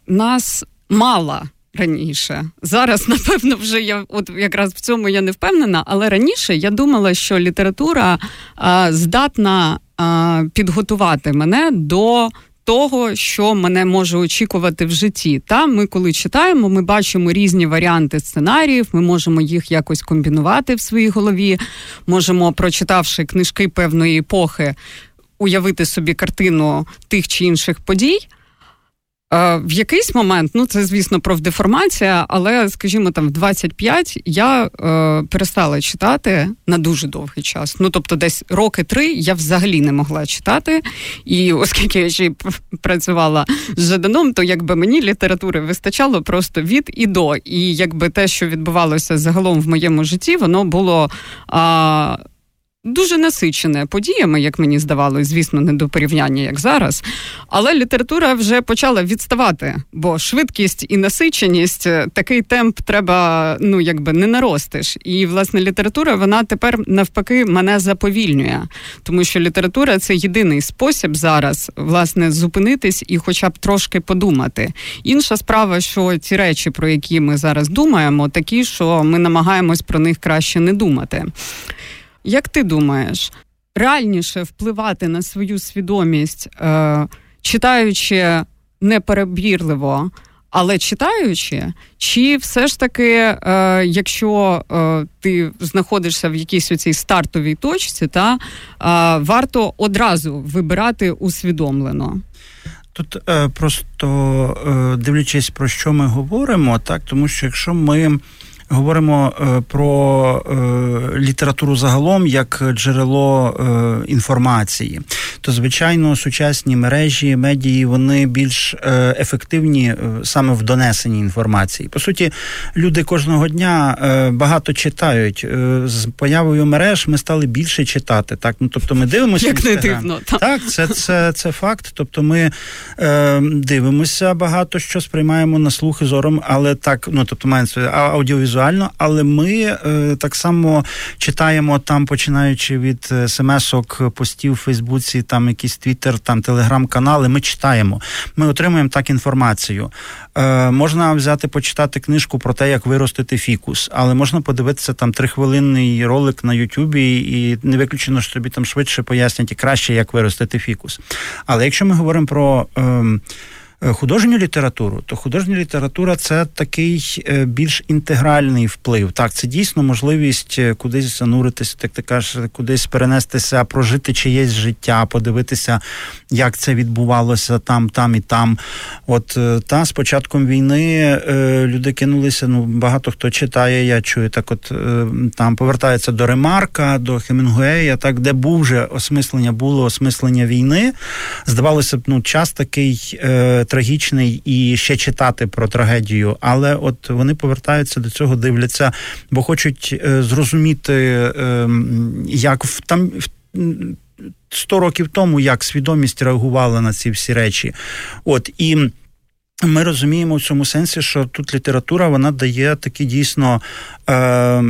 нас мала раніше. Зараз, напевно, вже я от якраз в цьому я не впевнена, але раніше я думала, що література а, здатна а, підготувати мене до. Того, що мене може очікувати в житті. Та ми, коли читаємо, ми бачимо різні варіанти сценаріїв, ми можемо їх якось комбінувати в своїй голові. Можемо, прочитавши книжки певної епохи, уявити собі картину тих чи інших подій. В якийсь момент, ну це звісно профдеформація, але скажімо, там в 25 я е, перестала читати на дуже довгий час. Ну тобто, десь роки три я взагалі не могла читати. І оскільки я ще працювала з Жаданом, то якби мені літератури вистачало просто від і до. І якби те, що відбувалося загалом в моєму житті, воно було. А, дуже насичене подіями, як мені здавалось, звісно, не до порівняння, як зараз. Але література вже почала відставати, бо швидкість і насиченість е, такий темп треба, ну якби не наростиш. І власне література вона тепер навпаки мене заповільнює, тому що література це єдиний спосіб зараз власне зупинитись і, хоча б трошки подумати. Інша справа, що ці речі, про які ми зараз думаємо, такі, що ми намагаємось про них краще не думати. Як ти думаєш, реальніше впливати на свою свідомість, е, читаючи неперебірливо, але читаючи, чи все ж таки, е, якщо е, ти знаходишся в якійсь оцій стартовій точці, та е, варто одразу вибирати усвідомлено? Тут е, просто е, дивлячись про що ми говоримо, так тому що якщо ми говоримо е, про е, літературу загалом як джерело е, інформації, то звичайно сучасні мережі медії вони більш ефективні саме в донесенні інформації. По суті, люди кожного дня багато читають. З появою мереж ми стали більше читати. Так, ну тобто, ми дивимося Як не дивно, так. так, це це, це факт. Тобто, ми е, дивимося багато що сприймаємо на слух і зором, але так, ну тобто, мається аудіовізуально візуально, але ми е, так само читаємо там, починаючи від е, смс-ок, постів у Фейсбуці, там якийсь твіттер, там телеграм-канали. Ми читаємо. Ми отримуємо так інформацію. Е, Можна взяти почитати книжку про те, як виростити фікус, але можна подивитися там трихвилинний ролик на Ютубі, і не виключено, що тобі там швидше пояснять і краще, як виростити фікус. Але якщо ми говоримо про. Е, художню літературу, то художня література це такий е, більш інтегральний вплив. Так, це дійсно можливість е, кудись зануритися, так ти кажеш, кудись перенестися, прожити чиєсь життя, подивитися, як це відбувалося там, там і там. От та з початком війни люди кинулися. Ну багато хто читає, я чую так, от там повертається до Ремарка, до Хемінгуея, так де був вже осмислення, було осмислення війни. Здавалося б, ну час такий трагічний і ще читати про трагедію, але от вони повертаються до цього, дивляться, бо хочуть е, зрозуміти, ем, як в там. 100 років тому як свідомість реагувала на ці всі речі. От і ми розуміємо в цьому сенсі, що тут література вона дає такі дійсно, е,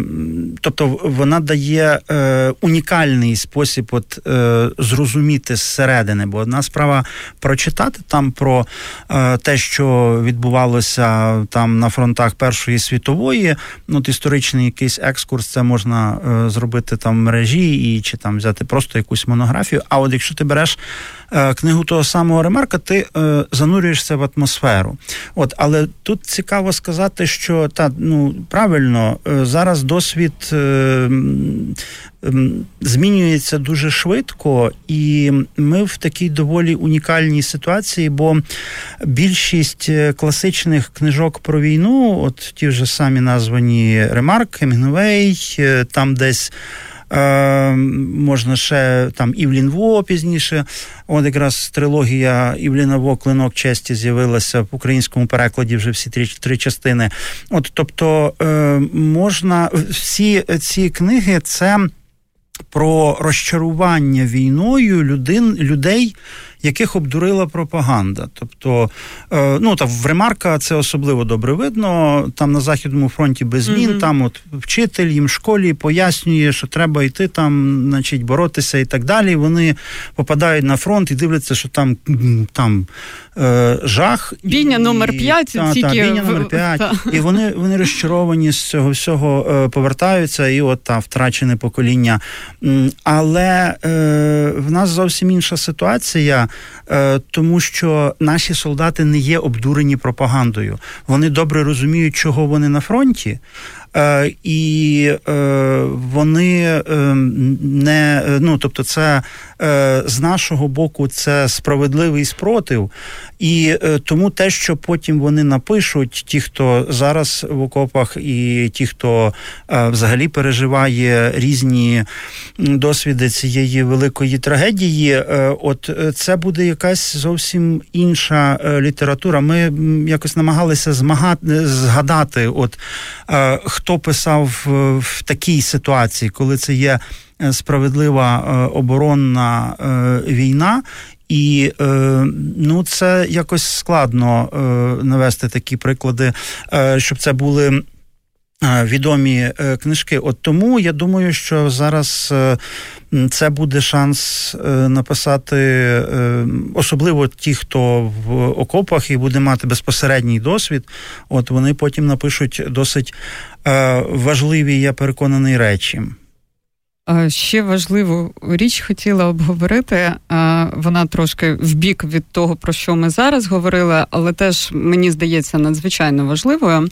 тобто вона дає е, унікальний спосіб от, е, зрозуміти зсередини. Бо одна справа прочитати там про е, те, що відбувалося там на фронтах Першої світової, ну історичний якийсь екскурс, це можна е, зробити там в мережі і чи там взяти просто якусь монографію. А от якщо ти береш книгу того самого Ремарка, ти е, занурюєшся в атмосферу. От, Але тут цікаво сказати, що та ну правильно е, зараз досвід змінюється дуже швидко, і ми в такій доволі унікальній ситуації, бо більшість класичних книжок про війну, от ті вже самі названі Ремарк, Хемінгвей, там десь. Е, можна ще там Івлін Во пізніше. От якраз трилогія Івліна Во клинок честі з'явилася в українському перекладі вже всі три три частини. От тобто е, можна всі ці книги це про розчарування війною людин, людей яких обдурила пропаганда. Тобто, е, ну там в ремарка це особливо добре видно. Там на західному фронті без змін, mm-hmm. там от вчитель їм в школі пояснює, що треба йти там, значить, боротися і так далі. Вони попадають на фронт і дивляться, що там там е, жах. Бійня номер 5 та, тільки... та, бійня номер 5 І вони вони розчаровані з цього всього е, повертаються, і от та втрачене покоління. Але е, в нас зовсім інша ситуація. Е, тому що наші солдати не є обдурені пропагандою. Вони добре розуміють, чого вони на фронті. І вони не ну, тобто, це з нашого боку це справедливий спротив, і тому те, що потім вони напишуть, ті, хто зараз в окопах, і ті, хто взагалі переживає різні досвіди цієї великої трагедії, от це буде якась зовсім інша література. Ми якось намагалися змагати згадати, от хто писав в такій ситуації, коли це є е, справедлива е, оборонна е, війна. І ну, це якось складно навести такі приклади, щоб це були відомі книжки. От тому я думаю, що зараз це буде шанс написати, особливо ті, хто в окопах і буде мати безпосередній досвід. От вони потім напишуть досить важливі, я переконаний, речі. Ще важливу річ хотіла обговорити. Вона трошки в бік від того, про що ми зараз говорили, але теж мені здається надзвичайно важливою.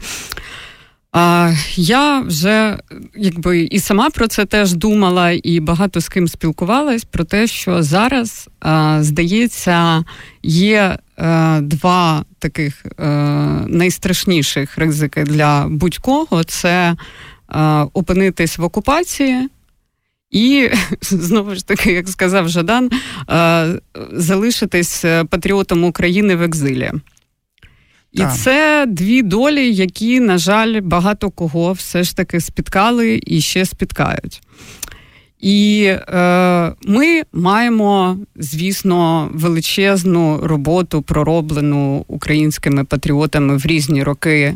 А я вже якби і сама про це теж думала, і багато з ким спілкувалась про те, що зараз, здається, є е, два таких е, найстрашніших ризики для будь-кого: це опинитись в окупації. І знову ж таки, як сказав Жадан, залишитись патріотом України в екзилі. І так. це дві долі, які, на жаль, багато кого все ж таки спіткали і ще спіткають. І е, ми маємо, звісно, величезну роботу, пророблену українськими патріотами в різні роки,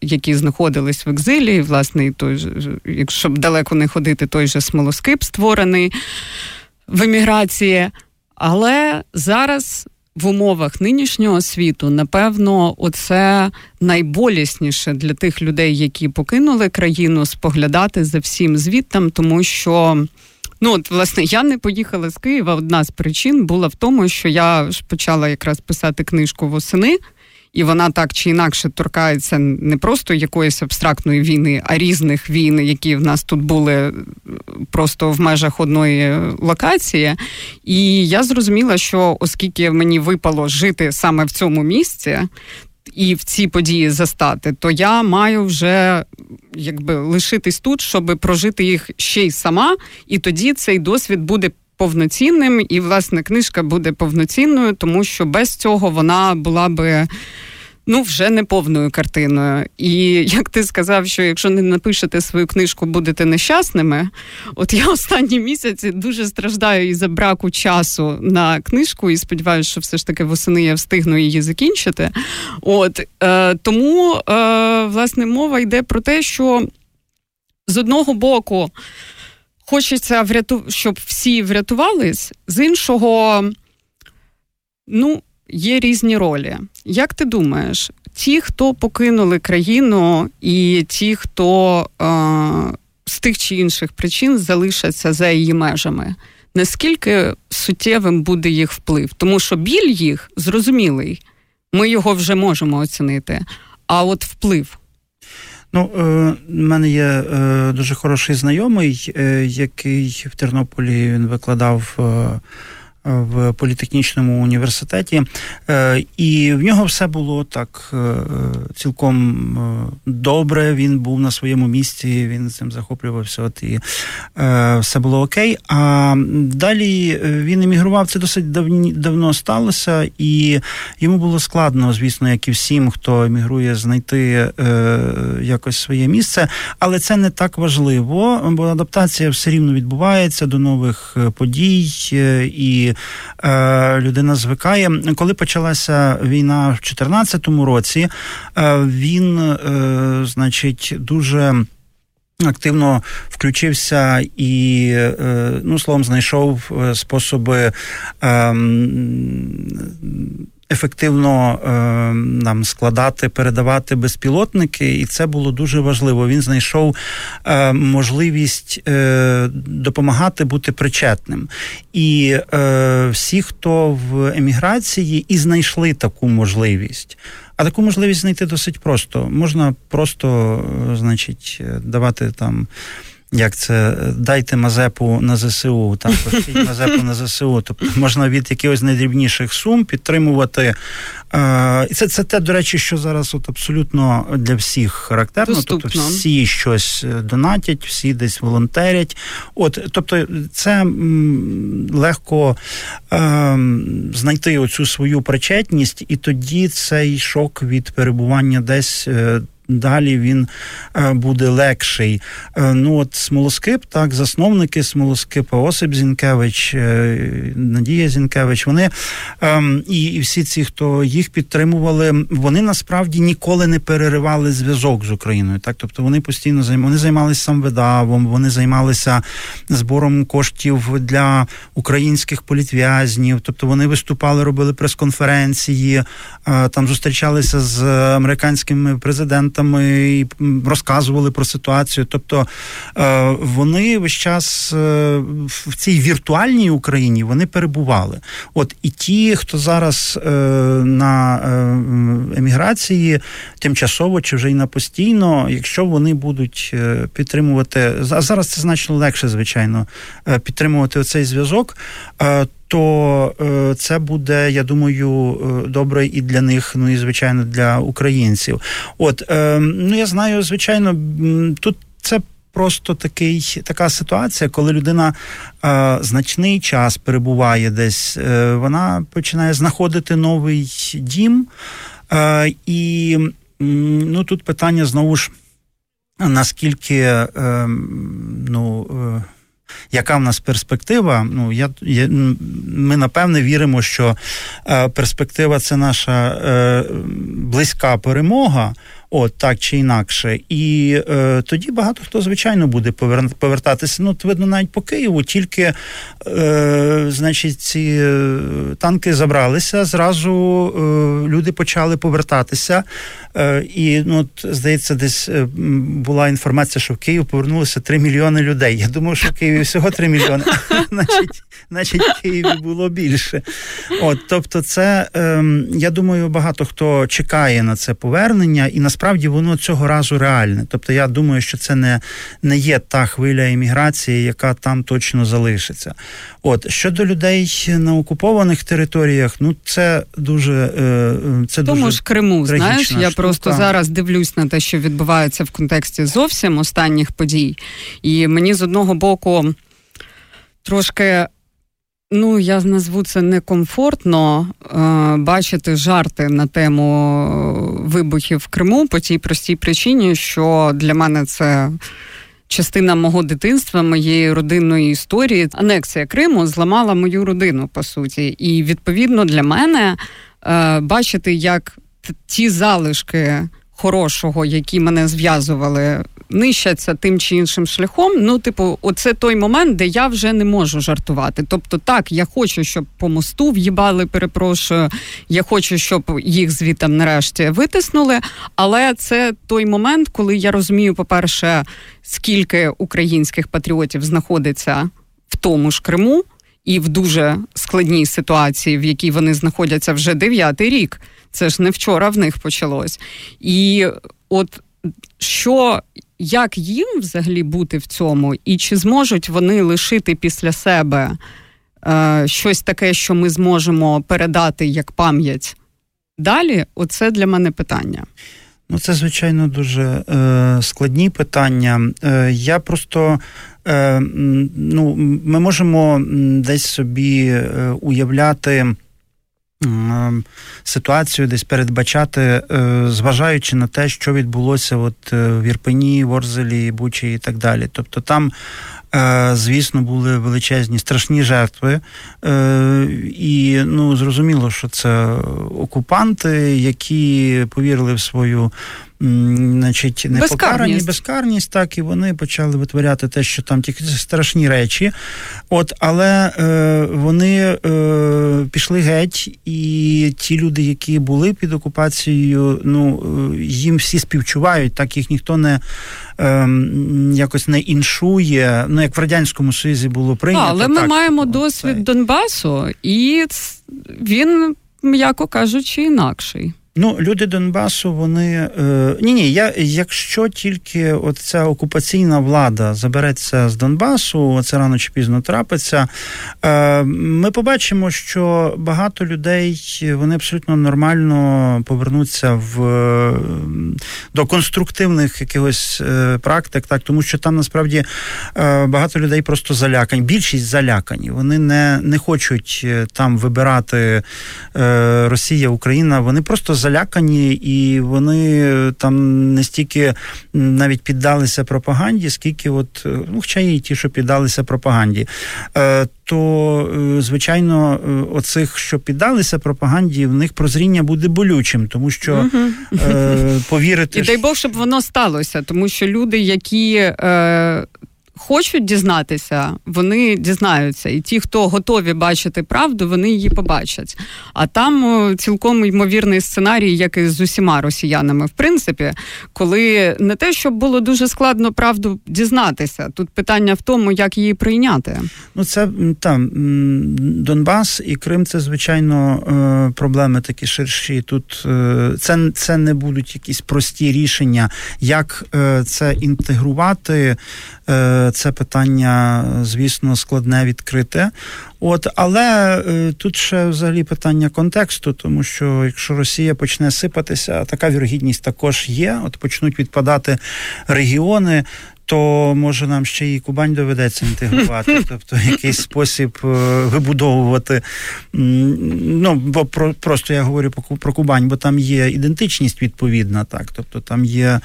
які знаходились в екзилі. І, власне, і той же, якщо б далеко не ходити, той же смолоскип створений в еміграції. Але зараз в умовах нинішнього світу, напевно, оце найболісніше для тих людей, які покинули країну, споглядати за всім звітом, тому що. Ну, от, власне, я не поїхала з Києва. Одна з причин була в тому, що я ж почала якраз писати книжку восени і вона так чи інакше торкається не просто якоїсь абстрактної війни, а різних війн, які в нас тут були е, просто в межах одної локації. І я зрозуміла, що оскільки мені випало жити саме в цьому місці. І в ці події застати, то я маю вже якби лишитись тут, щоб прожити їх ще й сама, і тоді цей досвід буде повноцінним, і власне книжка буде повноцінною, тому що без цього вона була би. Ну, вже не повною картиною. І як ти сказав, що якщо не напишете свою книжку, будете нещасними. От я останні місяці дуже страждаю із за браку часу на книжку, і сподіваюся, що все ж таки восени я встигну її закінчити. От е, тому, е, власне, мова йде про те, що з одного боку хочеться вряту... щоб всі врятувались, з іншого, ну, є різні ролі. Як ти думаєш, ті, хто покинули країну, і ті, хто е... з тих чи інших причин залишаться за її межами, наскільки суттєвим буде їх вплив? Тому що біль їх зрозумілий, ми його вже можемо оцінити. А от вплив Ну, е, в мене є е, дуже хороший знайомий, е, який в Тернополі він викладав в політехнічному університеті, е, і в нього все було так е, цілком е, добре. Він був на своєму місці, він цим захоплювався. От і все було окей. А далі він емігрував. Це досить давні давно сталося, і йому було складно, звісно, як і всім, хто емігрує, знайти якось своє місце. Але це не так важливо, бо адаптація все рівно відбувається до нових подій і е, людина звикає. Коли почалася війна в 2014 році, е, він, е, значить, дуже. Активно включився і, е, ну, словом, знайшов е, способи ем, ефективно е, нам складати, передавати безпілотники, і це було дуже важливо. Він знайшов е, можливість е, допомагати бути причетним. І всі, хто в еміграції, і знайшли таку можливість. А таку можливість знайти досить просто. Можна просто, значить, давати там як це дайте Мазепу на ЗСУ, там пошліть Мазепу на ЗСУ. Тобто можна від якихось найдрібніших сум підтримувати. Е, і це це те, до речі, що зараз от абсолютно для всіх характерно. Тобто Доступно. Тобто всі щось е, донатять, всі десь волонтерять. От, тобто, це легко е, знайти оцю свою причетність, і тоді цей шок від перебування десь. Далі він е, буде легший. Е, ну от Смолоскип, так, засновники Смолоскипа, Осип Зінкевич, е, Надія Зінкевич, вони ем, і, і всі ці, хто їх підтримували, вони насправді ніколи не переривали зв'язок з Україною. Так, тобто вони постійно вони займалися самвидавом, вони займалися збором коштів для українських політв'язнів. Тобто вони виступали, робили прес-конференції, там зустрічалися з американськими президентами журналістами і розказували про ситуацію. Тобто е, вони весь час е, в цій віртуальній Україні вони перебували. От і ті, хто зараз е, на еміграції, тимчасово чи вже й на постійно, якщо вони будуть підтримувати а зараз це значно легше, звичайно, підтримувати оцей зв'язок то е, це буде, я думаю, е, добре і для них, ну і звичайно для українців. От е, ну я знаю, звичайно, тут це. Просто такий така ситуація, коли людина е, значний час перебуває десь, е, вона починає знаходити новий дім. Е, і ну тут питання знову ж наскільки ну яка в нас перспектива? Ну я, я ми напевне віримо, що е, перспектива це наша е, близька перемога. От так чи інакше, і е, тоді багато хто звичайно буде повертатися. Ну, видно, навіть по Києву, тільки е, значить, ці е, танки забралися. Зразу е, люди почали повертатися. Е, і ну, здається, десь е, була інформація, що в Київ повернулося 3 мільйони людей. Я думаю, що в Києві всього 3 мільйони, значить, в Києві було більше. От, тобто, це е, я думаю, багато хто чекає на це повернення, і насправді воно цього разу реальне. Тобто, я думаю, що це не, не є та хвиля імміграції, яка там точно залишиться. От щодо людей на окупованих територіях, ну це дуже е, це тому дуже ж Криму. Знаєш, я просто зараз дивлюсь на те, що відбувається в контексті зовсім останніх подій, і мені з одного боку трошки. Ну, я назву це некомфортно е, бачити жарти на тему вибухів в Криму по тій простій причині, що для мене це частина мого дитинства, моєї родинної історії. Анексія Криму зламала мою родину по суті. І відповідно для мене е, бачити, як ті залишки хорошого, які мене зв'язували, нищаться тим чи іншим шляхом. Ну, типу, оце той момент, де я вже не можу жартувати. Тобто, так, я хочу, щоб по мосту в'їбали, перепрошую. Я хочу, щоб їх звітом нарешті витиснули. Але це той момент, коли я розумію, по-перше, скільки українських патріотів знаходиться в тому ж Криму. І в дуже складній ситуації, в якій вони знаходяться вже дев'ятий рік, це ж не вчора в них почалось. І от що як їм взагалі бути в цьому, і чи зможуть вони лишити після себе е, щось таке, що ми зможемо передати як пам'ять далі? Оце для мене питання. Ну, це звичайно дуже е, складні питання. Е, Я просто е, ну, ми можемо десь собі е, уявляти. Ем, ситуацію десь передбачати, е, зважаючи на те, що відбулося от е, в Ірпені, Ворзелі, Бучі і так далі. Тобто там, е, звісно, були величезні страшні жертви, і ну зрозуміло, що це окупанти, які повірили в свою значить, не покарані безкарність, так і вони почали витворяти те, що там тільки страшні речі. От, але е, вони е, пішли геть, і ті люди, які були під окупацією, ну е, їм всі співчувають, так їх ніхто не е, якось не іншує. Ну як в радянському Союзі було прийнято. Але ми так, маємо досвід це... Донбасу, і він, м'яко кажучи, інакший. Ну, люди Донбасу, вони е, ні, ні, я якщо тільки ця окупаційна влада забереться з Донбасу, це рано чи пізно трапиться. Е, Ми побачимо, що багато людей вони абсолютно нормально повернуться в до конструктивних якихось е, практик, так тому що там насправді е, багато людей просто залякані. Більшість залякані. Вони не, не хочуть е, там вибирати е, Росія, Україна. Вони просто залякані, і вони там не стільки навіть піддалися пропаганді, скільки от, ну, хоча і ті, що піддалися пропаганді. Е, то, е, звичайно, е, оцих, що піддалися пропаганді, в них прозріння буде болючим, тому що е, повірити. І дай Бог, щоб воно сталося, тому що люди, які. Е, хочуть дізнатися, вони дізнаються. І ті, хто готові бачити правду, вони її побачать. А там цілком ймовірний сценарій, як і з усіма росіянами, в принципі, коли не те, щоб було дуже складно правду дізнатися. Тут питання в тому, як її прийняти. Ну, це там Донбас і Крим це звичайно е, проблеми такі ширші. Тут е, це це не будуть якісь прості рішення, як е, це інтегрувати. Це питання, звісно, складне відкрите. От, але е, тут ще взагалі питання контексту, тому що якщо Росія почне сипатися, така вірогідність також є. От почнуть відпадати регіони, то може нам ще і Кубань доведеться інтегрувати, тобто якийсь спосіб е, вибудовувати. Ну бо про просто я говорю про Кубань, бо там є ідентичність відповідна, так тобто там є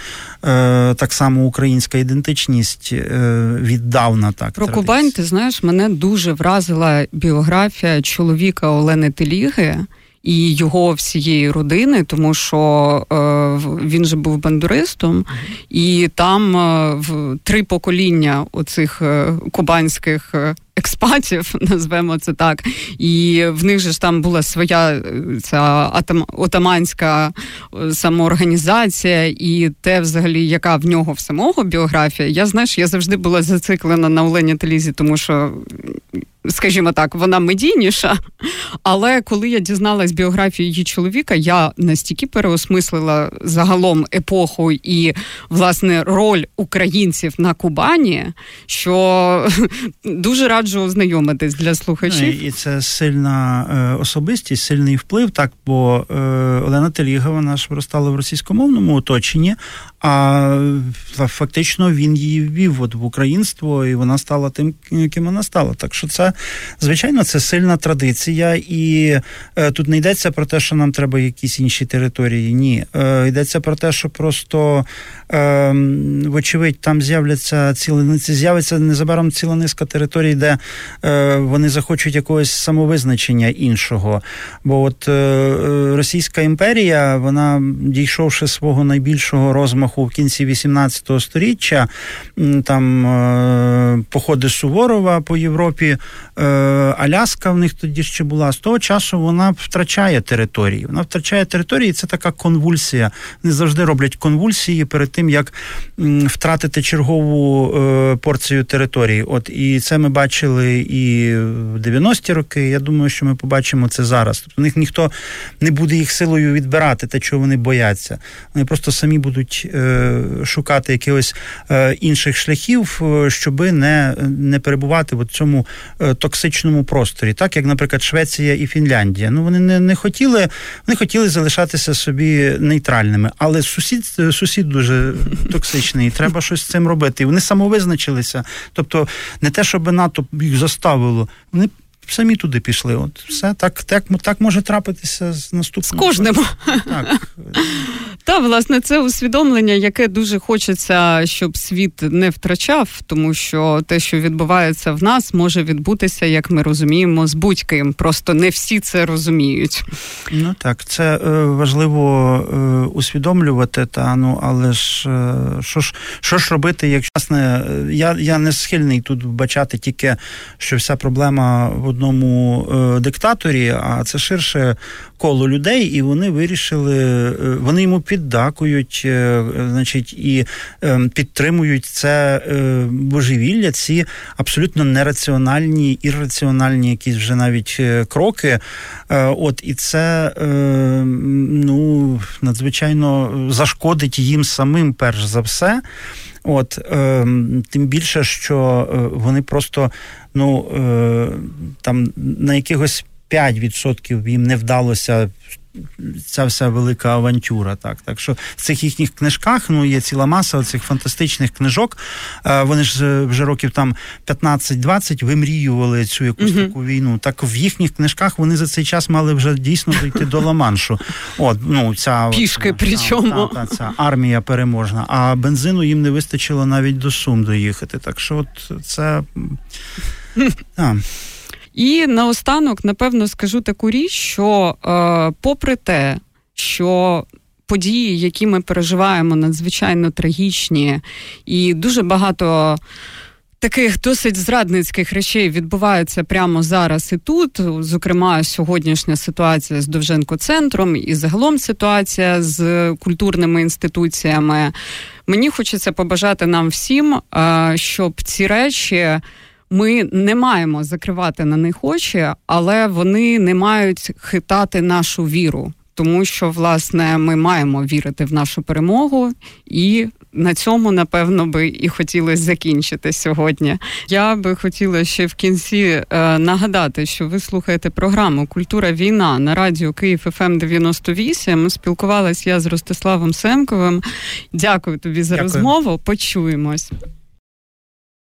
е, так само українська ідентичність е, віддавна. Так про традиція. Кубань, ти знаєш, мене дуже вразила біографія чоловіка Олени Теліги і його всієї родини, тому що е, він же був бандуристом, і там е, в три покоління оцих е, кубанських. Е, експатів, назвемо це так, і в них же ж там була своя е, ця отаманська самоорганізація, і те, взагалі, яка в нього в самого біографія. Я знаєш, я завжди була зациклена на Олені Телізі, тому що скажімо так, вона медійніша. Але коли я дізналась біографію її чоловіка, я настільки переосмислила загалом епоху і власне роль українців на Кубані, що дуже раджу ознайомитись для слухачів. І це сильна е, особистість, сильний вплив. Так, бо е, Олена Телігова наш виростала в російськомовному оточенні, а фактично він її ввів от в українство, і вона стала тим, ким вона стала. Так що це звичайно це сильна традиція, і е, тут не йдеться про те, що нам треба якісь інші території. Ні, е, йдеться про те, що просто е, вочевидь там з'являться ціли з'явиться незабаром ціла низка територій, де е, вони захочуть якогось самовизначення іншого. Бо от е, Російська імперія, вона дійшовши свого найбільшого розмаху в кінці 18 століття, там е, походи Суворова по Європі. Е, Аляска в них тоді ще була. З того часу вона втрачає території. Вона втрачає території, це така конвульсія. Вони завжди роблять конвульсії перед тим, як втратити чергову е, порцію території. От і це ми бачили і в 90-ті роки. Я думаю, що ми побачимо це зараз. Тобто, в них ніхто не буде їх силою відбирати, те, чого вони бояться. Вони просто самі будуть шукати якихось інших шляхів, щоби не не перебувати в цьому токсичному просторі, так як, наприклад, Швеція і Фінляндія. Ну вони не не хотіли, вони хотіли залишатися собі нейтральними, але сусід сусід дуже токсичний. Треба щось з цим робити. І Вони самовизначилися. Тобто, не те, щоб НАТО їх заставило, вони самі туди пішли. От все так так, так може трапитися з наступним. З кожним. Так. Та, власне, це усвідомлення, яке дуже хочеться, щоб світ не втрачав, тому що те, що відбувається в нас, може відбутися, як ми розуміємо, з будь-ким. Просто не всі це розуміють. Ну так, це е, важливо е, усвідомлювати, та ну але ж е, що ж що ж робити, якщо власне, я я не схильний тут вбачати тільки, що вся проблема в одному е, диктаторі, а це ширше коло людей, і вони вирішили, е, вони йому піддакують, е, значить, і підтримують це божевілля, ці абсолютно нераціональні, ірраціональні якісь вже навіть кроки. От і це ну надзвичайно зашкодить їм самим, перш за все. От е, тим більше, що е, вони просто ну е, там на якихось 5% їм не вдалося ця вся велика авантюра. Так так що в цих їхніх книжках ну є ціла маса цих фантастичних книжок. Вони ж е, вже років там 15-20 вимріювали цю якусь uh таку війну. Так в їхніх книжках вони за цей час мали вже дійсно дійти до Ла-Маншу. От ну ця пішки, от, причому та, та, ця армія переможна. А бензину їм не вистачило навіть до Сум доїхати. Так що, от це. А. І наостанок, напевно, скажу таку річ, що е, попри те, що події, які ми переживаємо, надзвичайно трагічні, і дуже багато. Таких досить зрадницьких речей відбуваються прямо зараз і тут. Зокрема, сьогоднішня ситуація з Довженко-центром і загалом ситуація з культурними інституціями. Мені хочеться побажати нам всім, е, щоб ці речі ми не маємо закривати на них очі, але вони не мають хитати нашу віру, тому що власне ми маємо вірити в нашу перемогу і. На цьому, напевно, би і хотілося закінчити сьогодні. Я би хотіла ще в кінці е, нагадати, що ви слухаєте програму Культура війна на радіо Київ ФМ 98. Спілкувалась я з Ростиславом Семковим. Дякую тобі за Дякую. розмову. Почуємось.